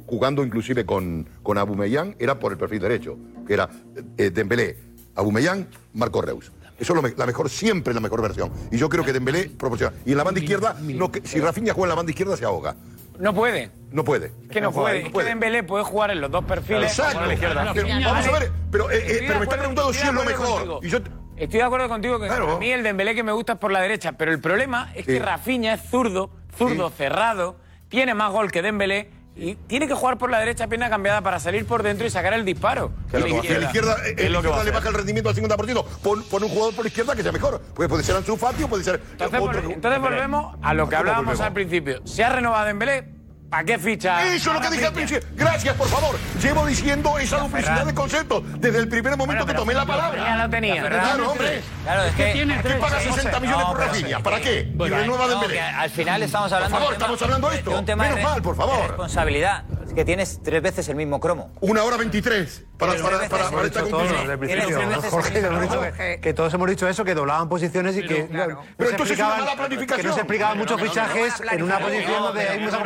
jugando inclusive con, con Abumeyang, era por el perfil derecho, que era eh, Dembélé, Abumeyang, Marco Reus. Eso es lo me- la mejor, siempre la mejor versión. Y yo creo que Dembélé proporciona. Y en la banda izquierda, no, que- si Rafinha juega en la banda izquierda, se ahoga. No puede. No puede. Es que no puede. Es que Dembélé puede jugar en los dos perfiles. Exacto. o a la izquierda. Pero vamos a ver, pero, eh, eh, pero me está preguntando si es lo mejor. contigo. Y yo, Estoy de acuerdo contigo que Claro. a mí el Dembélé que me gusta es por la derecha, pero el problema es que Sí. Rafinha es zurdo, zurdo cerrado, tiene más gol que Dembélé y tiene que jugar por la derecha pierna cambiada para salir por dentro y sacar el disparo. Que la izquierda, izquierda, eh, que va izquierda a le baja el rendimiento al 50%. Pon, pon un jugador por la izquierda que sea mejor. Puede, puede ser Ansu Fati o puede ser Entonces, otro. entonces volvemos a lo que ¿Cómo hablábamos volvemos? al principio. Se ha renovado Dembélé, ¿para qué ficha? Eso es lo que dije al principio. Gracias, por favor. Llevo diciendo esa duplicidad de conceptos desde el primer momento que tomé la palabra. Ya lo tenía. Claro, hombre. Claro, es que. ¿Qué paga 60 millones por Rafinha? ¿Para qué? Y renueva Dembélé. al final estamos hablando Por favor, estamos hablando de esto. Menos mal, por favor. responsabilidad. Que tienes tres veces el mismo cromo. Una hora 23 para, para, para, esta Todos Jorge, hemos dicho que todos hemos dicho eso, que doblaban posiciones y que, no- no Pero se entonces es una mala planificación. que no se explicaban muchos fichajes en una posición donde hay mucha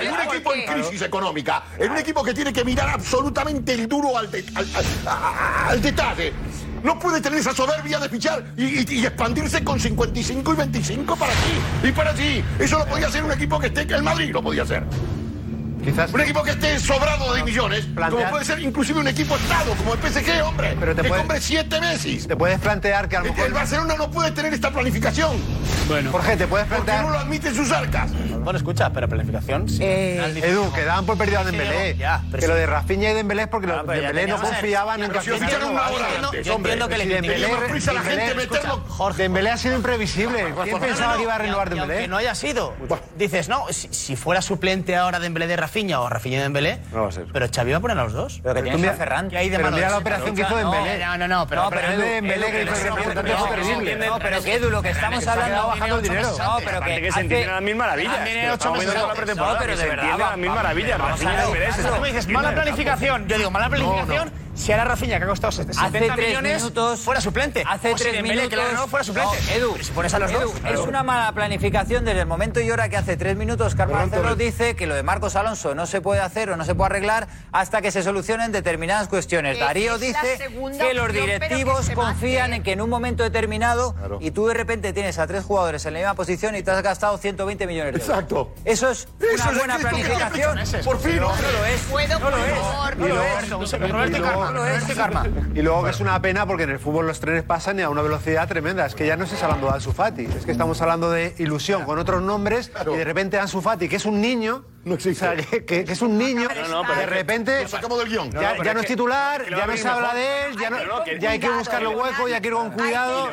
En un equipo en crisis económica, en un equipo que tiene que mirar absolutamente el duro al, de- al- al- a- al detalle, no puede tener esa soberbia de fichar y, y- y expandirse con 55 y 25 para sí y para sí. Eso lo podía hacer un equipo que esté, el Madrid lo podía hacer. Quizás Un equipo que esté sobrado de millones, Plantear- como puede ser inclusive un equipo estado, como el PSG, hombre, Pero te que puede- compre siete Messi. te puedes plantear que a lo El, mejor... el Barcelona no puede tener esta planificación, Bueno, Jorge, te puedes porque plantear... no lo admiten sus arcas. Bueno, escucha, pero planificación. sí. Edu, que daban por perdido a Dembélé. Ya, pero que sí. lo de Rafinha y Dembélé es porque los pero ya Dembélé no confiaban en antes, yo entiendo que le prisa la gente meterlo. Jorge, Dembélé ha sido imprevisible. ¿Quién pensaba que iba a renovar Dembélé? no haya sido. Dices, no, si, si fuera suplente ahora Dembélé de Rafinha o Rafinha de Dembélé, No va a ser. pero Xavi va a poner a los dos. Pero que tienes a Ferran. ¿Qué hay de Pero mano mira la operación que hizo Dembélé. No, no, no, pero, No, pero que hizo el terrible. No, pero que Edu, lo que estamos Se ha quedado hablando. bajando el dinero. No, pero Aparte que. que se hace- entienden las mil maravillas. En que ocho estamos meses viendo la antes. pretemporada, No, pero de se verdad, entienden las mil vamos, maravillas. vamos a Rafinha ver, y Dembélé, se claro. Tú me dices, mala planificación. Yo digo, mala planificación si ahora Rafinha, que ha costado 70 tres millones, minutos- fuera suplente. Hace o si tres la minutos- ganó, fuera suplente. No, Edu, Pero si pones a los Edu, dos. es claro. una mala planificación desde el momento y hora que hace tres minutos Carlos Torres. dice que lo de Marcos Alonso no se puede hacer o no se puede arreglar hasta que se solucionen determinadas cuestiones. Darío es dice que los opción, pero que directivos confían en que en un momento determinado Claro. y tú de repente tienes a tres jugadores en la misma posición y te has gastado 120 millones de euros. Exacto. Eso es Eso una es buena planificación. Por fin, no, no lo es. ¿Puedo, no lo por es. favor? No lo es. Y luego- No lo es. Y luego que es una pena porque en el fútbol los trenes pasan y a una velocidad tremenda. Es que ya no estás hablando de Ansu Fati, es que estamos hablando de ilusión con otros nombres y de repente Ansu Fati, que es un niño, No existe. o sea, que, que- que es un niño, no, pero de repente Lo sacamos del guion. ya, ya es no es titular, ya no se habla mejor. de él, ya, no, No, que- ya hay que buscarle hueco, ya hay que ir con cuidado.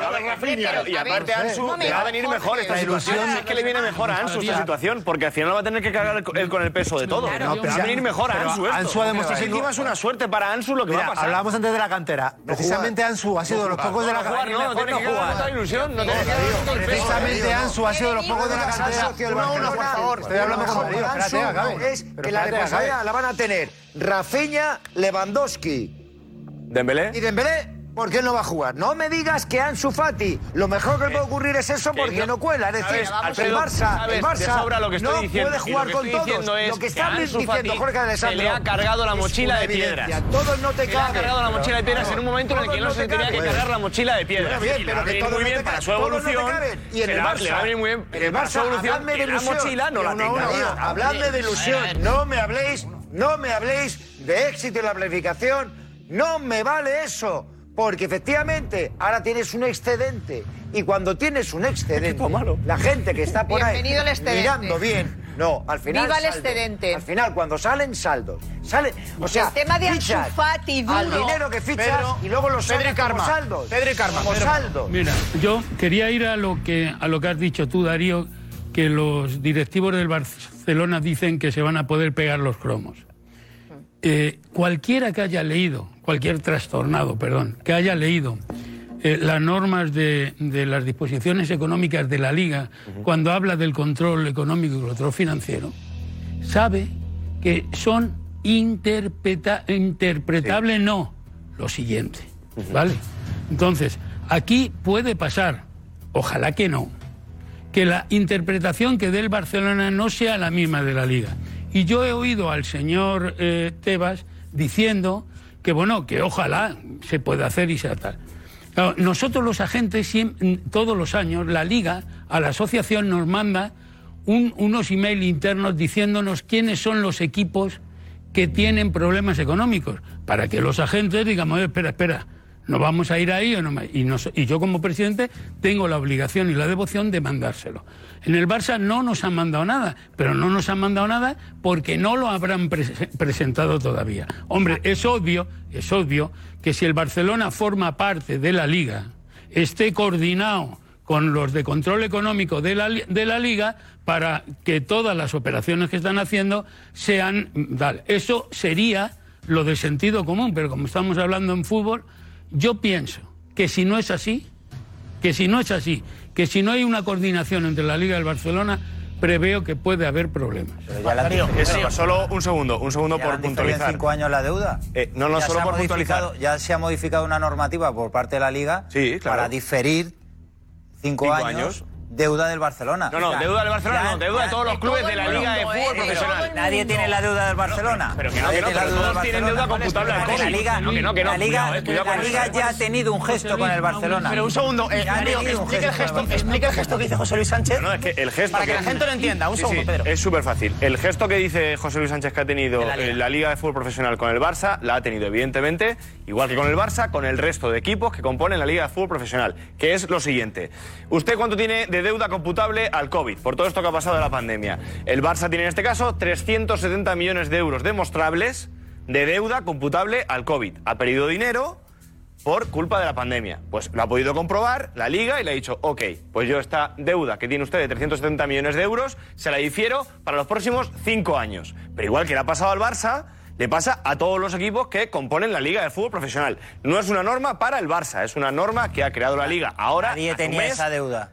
Y aparte a ver, Ansu le va a venir mejor esta situación. es que le viene mejor a Ansu esta situación, porque al final va a tener que cargar él con el peso de todo. No, No, va a venir mejor a Ansu. Ansu ha demostrado- encima es una suerte para Ansu lo que va a pasar. hablábamos antes de la cantera. Precisamente Ansu ha sido de los pocos de la cantera. no, tiene que jugar. No ilusión, no tiene que Precisamente Ansu ha sido de los pocos de la cantera. No, Uno, por favor. Estoy hablando con Darío. Es Pero que la acabe. la van a tener Rafinha, Lewandowski Dembélé. y Dembélé ¿Por qué no va a jugar? No me digas que Ansu Fati, lo mejor que puede ocurrir es eso que porque no- no, cuela. Es decir, sabes, el Barça, el Barça lo que estoy no diciendo. puede Y jugar que con todos. es lo que que está Ansu diciendo Fati Jorge Alessandro se le ha cargado la mochila de piedras. Todos no te Se le ha cargado la mochila de piedras en un momento en el que no se te tenía que cargar la mochila de piedras. Bien, Y pero que todos muy bien para su evolución. Y en se el Barça, bien en el Barça, evolución habladme de que la ilusión. mochila no la Tío, tenga. tío, Habladme de ilusión. No me habléis, no me habléis de éxito en la planificación. No me vale eso. Porque efectivamente ahora tienes un excedente. Y cuando tienes un excedente, la gente que está por ahí mirando bien. No, al final. Viva el saldos. excedente. Al final, cuando salen saldos, sale. O sea, El tema de fichas Fati, al dinero que fichas Pedro, y luego los Pedro y sacas como Karma. saldos. Pedro y Karma, Como Pedro. saldos. Mira, yo quería ir a lo que a lo que has dicho tú, Darío, que los directivos del Barcelona dicen que se van a poder pegar los cromos. Eh, cualquiera que haya leído, cualquier trastornado, perdón, que haya leído eh, las normas de, de las disposiciones económicas de la Liga, cuando habla del control económico y control financiero, sabe que son interpreta- interpretables, no, lo siguiente, ¿vale? Entonces, aquí puede pasar, ojalá que no, que la interpretación que dé el Barcelona no sea la misma de la Liga. Y yo he oído al señor eh, Tebas diciendo que, bueno, que ojalá se pueda hacer y sea tal. Nosotros los agentes, todos los años, la Liga a la asociación nos manda un- unos email internos diciéndonos quiénes son los equipos que tienen problemas económicos, para que los agentes digamos, "Eh, espera, espera, ¿no vamos a ir ahí o no? me-?". Y, nos- y yo como presidente tengo la obligación y la devoción de mandárselo. En el Barça no nos han mandado nada, pero no nos han mandado nada porque no lo habrán prese- presentado todavía. Hombre, es obvio, es obvio que si el Barcelona forma parte de la liga, esté coordinado con los de control económico de la, de la liga para que todas las operaciones que están haciendo sean. Eso sería lo de sentido común, pero como estamos hablando en fútbol, yo pienso que si no es así, que si no es así, que si no hay una coordinación entre la liga y el Barcelona, preveo que puede haber problemas. Eso, solo un segundo, un segundo ¿Ya por puntualizar. cinco años la deuda? Eh, no, no, Ya solo se ha por puntualizar. modificado- Ya se ha modificado una normativa por parte de la Liga Sí, claro. para diferir cinco, Cinco años, años. Deuda del Barcelona. No, no, deuda del Barcelona, no, deuda de todos los clubes de la Liga de Fútbol ¿eh? Profesional. Nadie tiene la deuda del Barcelona. Pero que no, que no, pero todos tienen deuda computable al La COVID. Liga, No, que no, que no, la Liga, ya ha tenido un gesto con el Barcelona. Pero un segundo, eh, explica el, gesto que dice José Luis Sánchez. No, es que el gesto Para que la gente lo entienda. Un segundo, Pedro. Es súper fácil. El gesto que dice José Luis Sánchez que ha tenido la Liga de Fútbol Profesional con el Barça, la ha tenido evidentemente, igual que con el Barça, con el resto de equipos que componen la Liga de Fútbol Profesional, que es lo siguiente. ¿Usted cuánto tiene de deuda computable al COVID por todo esto que ha pasado de la pandemia? El Barça tiene en este caso 370 millones de euros demostrables de deuda computable al COVID. Ha perdido dinero por culpa de la pandemia. Pues lo ha podido comprobar la liga y le ha dicho, ok, pues yo esta deuda que tiene usted de 370 millones de euros se la difiero para los próximos cinco años. Pero igual que le ha pasado al Barça, le pasa a todos los equipos que componen la liga de fútbol profesional. No es una norma para el Barça, es una norma que ha creado la liga ahora. Nadie tenía mes. esa deuda.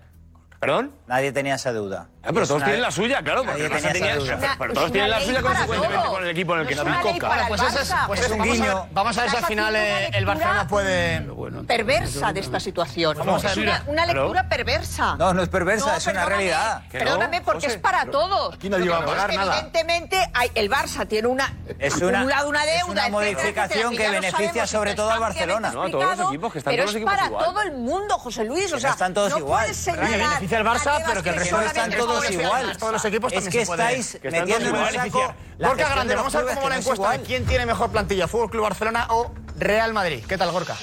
¿Perdón? Nadie tenía esa deuda. Ah, pero Es todos una- tienen la suya, claro, porque Barça tenía pero todos tienen la suya consecuentemente con el equipo en el que No es está. una para el Pues es, pues Es un vamos, guiño. vamos a ver si al final una el Barcelona puede... perversa de esta situación. Vamos a es ver, una, una lectura perversa. No, no es perversa, No, es una realidad. Perdóname, porque José, es para todos. Aquí nadie va a pagar es nada. Evidentemente, hay- el Barça tiene una, Es una- un lado una es deuda. una etcétera, modificación etcétera, que beneficia sobre todo al Barcelona. No, a todos los equipos, que están pero todos los es equipos para igual. todo el mundo, José Luis. O sea, están todos igual. Pero que beneficia al Barça, pero que el resto están entre todos los igual. Todos los equipos Es que estáis metiendo en un saco la Gorka Grande, vamos a ver cómo va la encuesta de quién tiene mejor plantilla, Fútbol Club Barcelona o Real Madrid. ¿Qué tal, Gorka?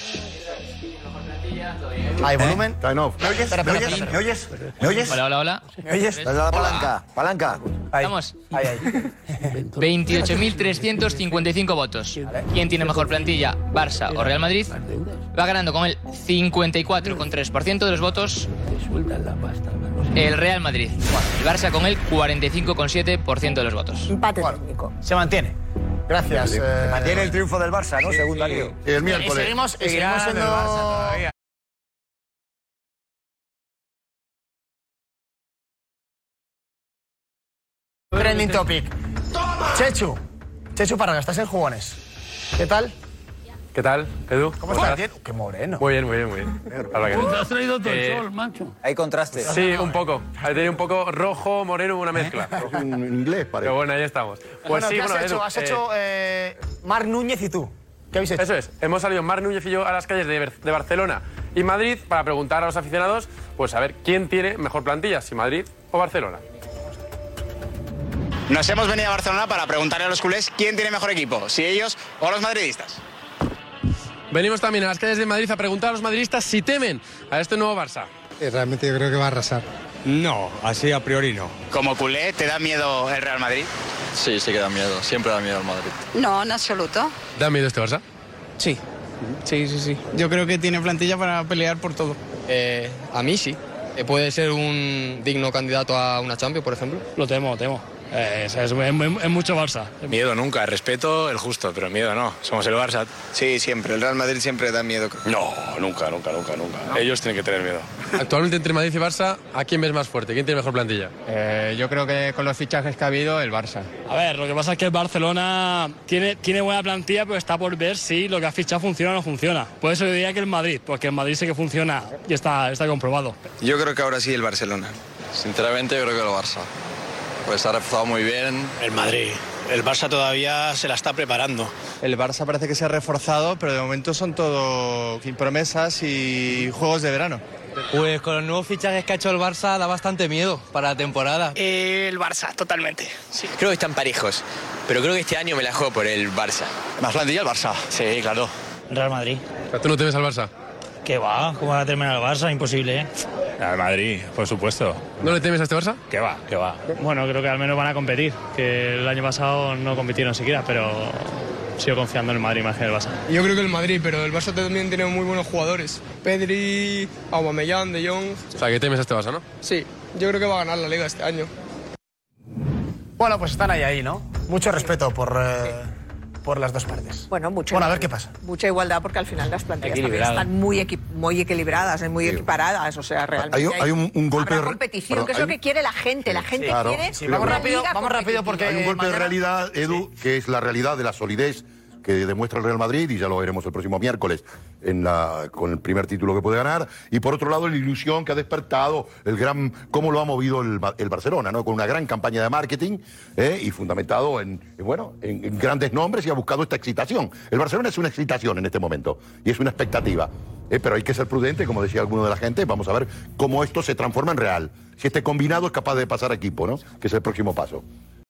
Hay volumen. Time off. ¿Me oyes? Espera, ¿Me espera, oyes? espera. ¿Me oyes? ¿Me oyes? Hola, hola, hola. ¿Me oyes? Dale la palanca. Palanca. Vamos. Ahí, ahí. 28.355 votos. ¿Quién tiene mejor plantilla, Barça o Real Madrid? Va ganando con el 54,3% de los votos el Real Madrid. El Barça con el 45,7% de los votos. Empate técnico. Se mantiene. Gracias. Se eh, mantiene el triunfo del Barça, ¿no? Secundario. El Y miércoles. seguimos, seguimos en el Barça siendo... Trending topic. Chechu. Chechu Parraga, estás en jugones. ¿Qué tal? ¿Qué tal, Edu? ¿Cómo estás? Qué moreno. Muy bien, muy bien, muy bien. Habla que- Te has traído todo Eh, el sol, macho. Hay contraste. Sí, un poco. Ha tenido un poco rojo, moreno, una mezcla. En inglés, parece. Pero bueno, ahí estamos. Pues bueno, sí, ¿qué has bueno, hecho? Edu, has eh, hecho eh, Marc Núñez y tú. ¿Qué habéis hecho? Eso es. Hemos salido Mar Núñez y yo a las calles de, Ber- de Barcelona y Madrid para preguntar a los aficionados, pues a ver quién tiene mejor plantilla, si Madrid o Barcelona. Nos hemos venido a Barcelona para preguntarle a los culés quién tiene mejor equipo, si ellos o los madridistas. Venimos también a las calles de Madrid a preguntar a los madridistas si temen a este nuevo Barça. Realmente yo creo que va a arrasar. No, así a priori no. Como culé, ¿te da miedo el Real Madrid? Sí, sí que da miedo. Siempre da miedo al Madrid. No, en absoluto. ¿Da miedo este Barça? Sí, sí, sí, sí. Yo creo que tiene plantilla para pelear por todo. Eh, a mí sí. Eh, Puede ser un digno candidato a una Champions, por ejemplo. Lo temo, lo temo. Eh, es, es- es mucho Barça. Miedo nunca, respeto el justo, pero miedo no. Somos el Barça. Sí, siempre. El Real Madrid siempre da miedo. No, nunca, nunca, nunca, nunca. Ellos tienen que tener miedo. Actualmente entre Madrid y Barça, ¿a quién ves más fuerte? ¿Quién tiene mejor plantilla? Eh, yo creo que con los fichajes que ha habido, el Barça. A ver, lo que pasa es que el Barcelona tiene, tiene buena plantilla, pero está por ver si lo que ha fichado funciona o no funciona. Por eso yo diría que el Madrid, porque el Madrid sí que funciona y está, está comprobado. Yo creo que ahora sí el Barcelona. Sinceramente, yo creo que el Barça. Pues se ha reforzado muy bien. El Madrid. El Barça todavía se la está preparando. El Barça parece que se ha reforzado, pero de momento son todo promesas y juegos de verano. Pues con los nuevos fichajes que ha hecho el Barça da bastante miedo para la temporada. El Barça, totalmente. Creo que están parejos, pero creo que este año me la juego por el Barça. ¿Más plantilla el Barça? Sí, claro. Real Madrid. ¿Tú no temes al Barça? ¿Qué va? ¿Cómo va a terminar el Barça? Imposible, ¿eh? Al Madrid, por supuesto. ¿No le temes a este Barça? ¿Qué va? ¿Qué va? Bueno, creo que al menos van a competir, que el año pasado no compitieron siquiera, pero sigo confiando en el Madrid más que en el Barça. Yo creo que el Madrid, pero el Barça también tiene muy buenos jugadores. Pedri, Aubameyang, De Jong. O sea, que temes a este Barça, ¿no? Sí, yo creo que va a ganar la Liga este año. Bueno, pues están ahí, ahí, ¿no? Mucho respeto por, eh, por las dos partes. Bueno, mucho. Bueno, a ver qué pasa. Mucha igualdad porque al final las plantillas también están muy, equi- muy equilibradas, eh, muy equiparadas. O sea, realmente. Hay, hay un, un golpe de- competición, perdón, que es hay lo que quiere la gente. La gente Claro. quiere. Sí, vamos rápido, vamos rápido porque Hay un golpe de realidad, Edu, que es la realidad de la solidez que demuestra el Real Madrid y ya lo veremos el próximo miércoles con el primer título que puede ganar. Y por otro lado, la ilusión que ha despertado el gran, cómo lo ha movido el, Ba- el Barcelona, ¿no? Con una gran campaña de marketing ¿eh? y fundamentado en, en, bueno, en, en grandes nombres y ha buscado esta excitación. El Barcelona es una excitación en este momento y es una expectativa. ¿eh? Pero hay que ser prudente, como decía alguno de la gente. Vamos a ver cómo esto se transforma en real. Si este combinado es capaz de pasar a equipo, ¿no? Que es el próximo paso.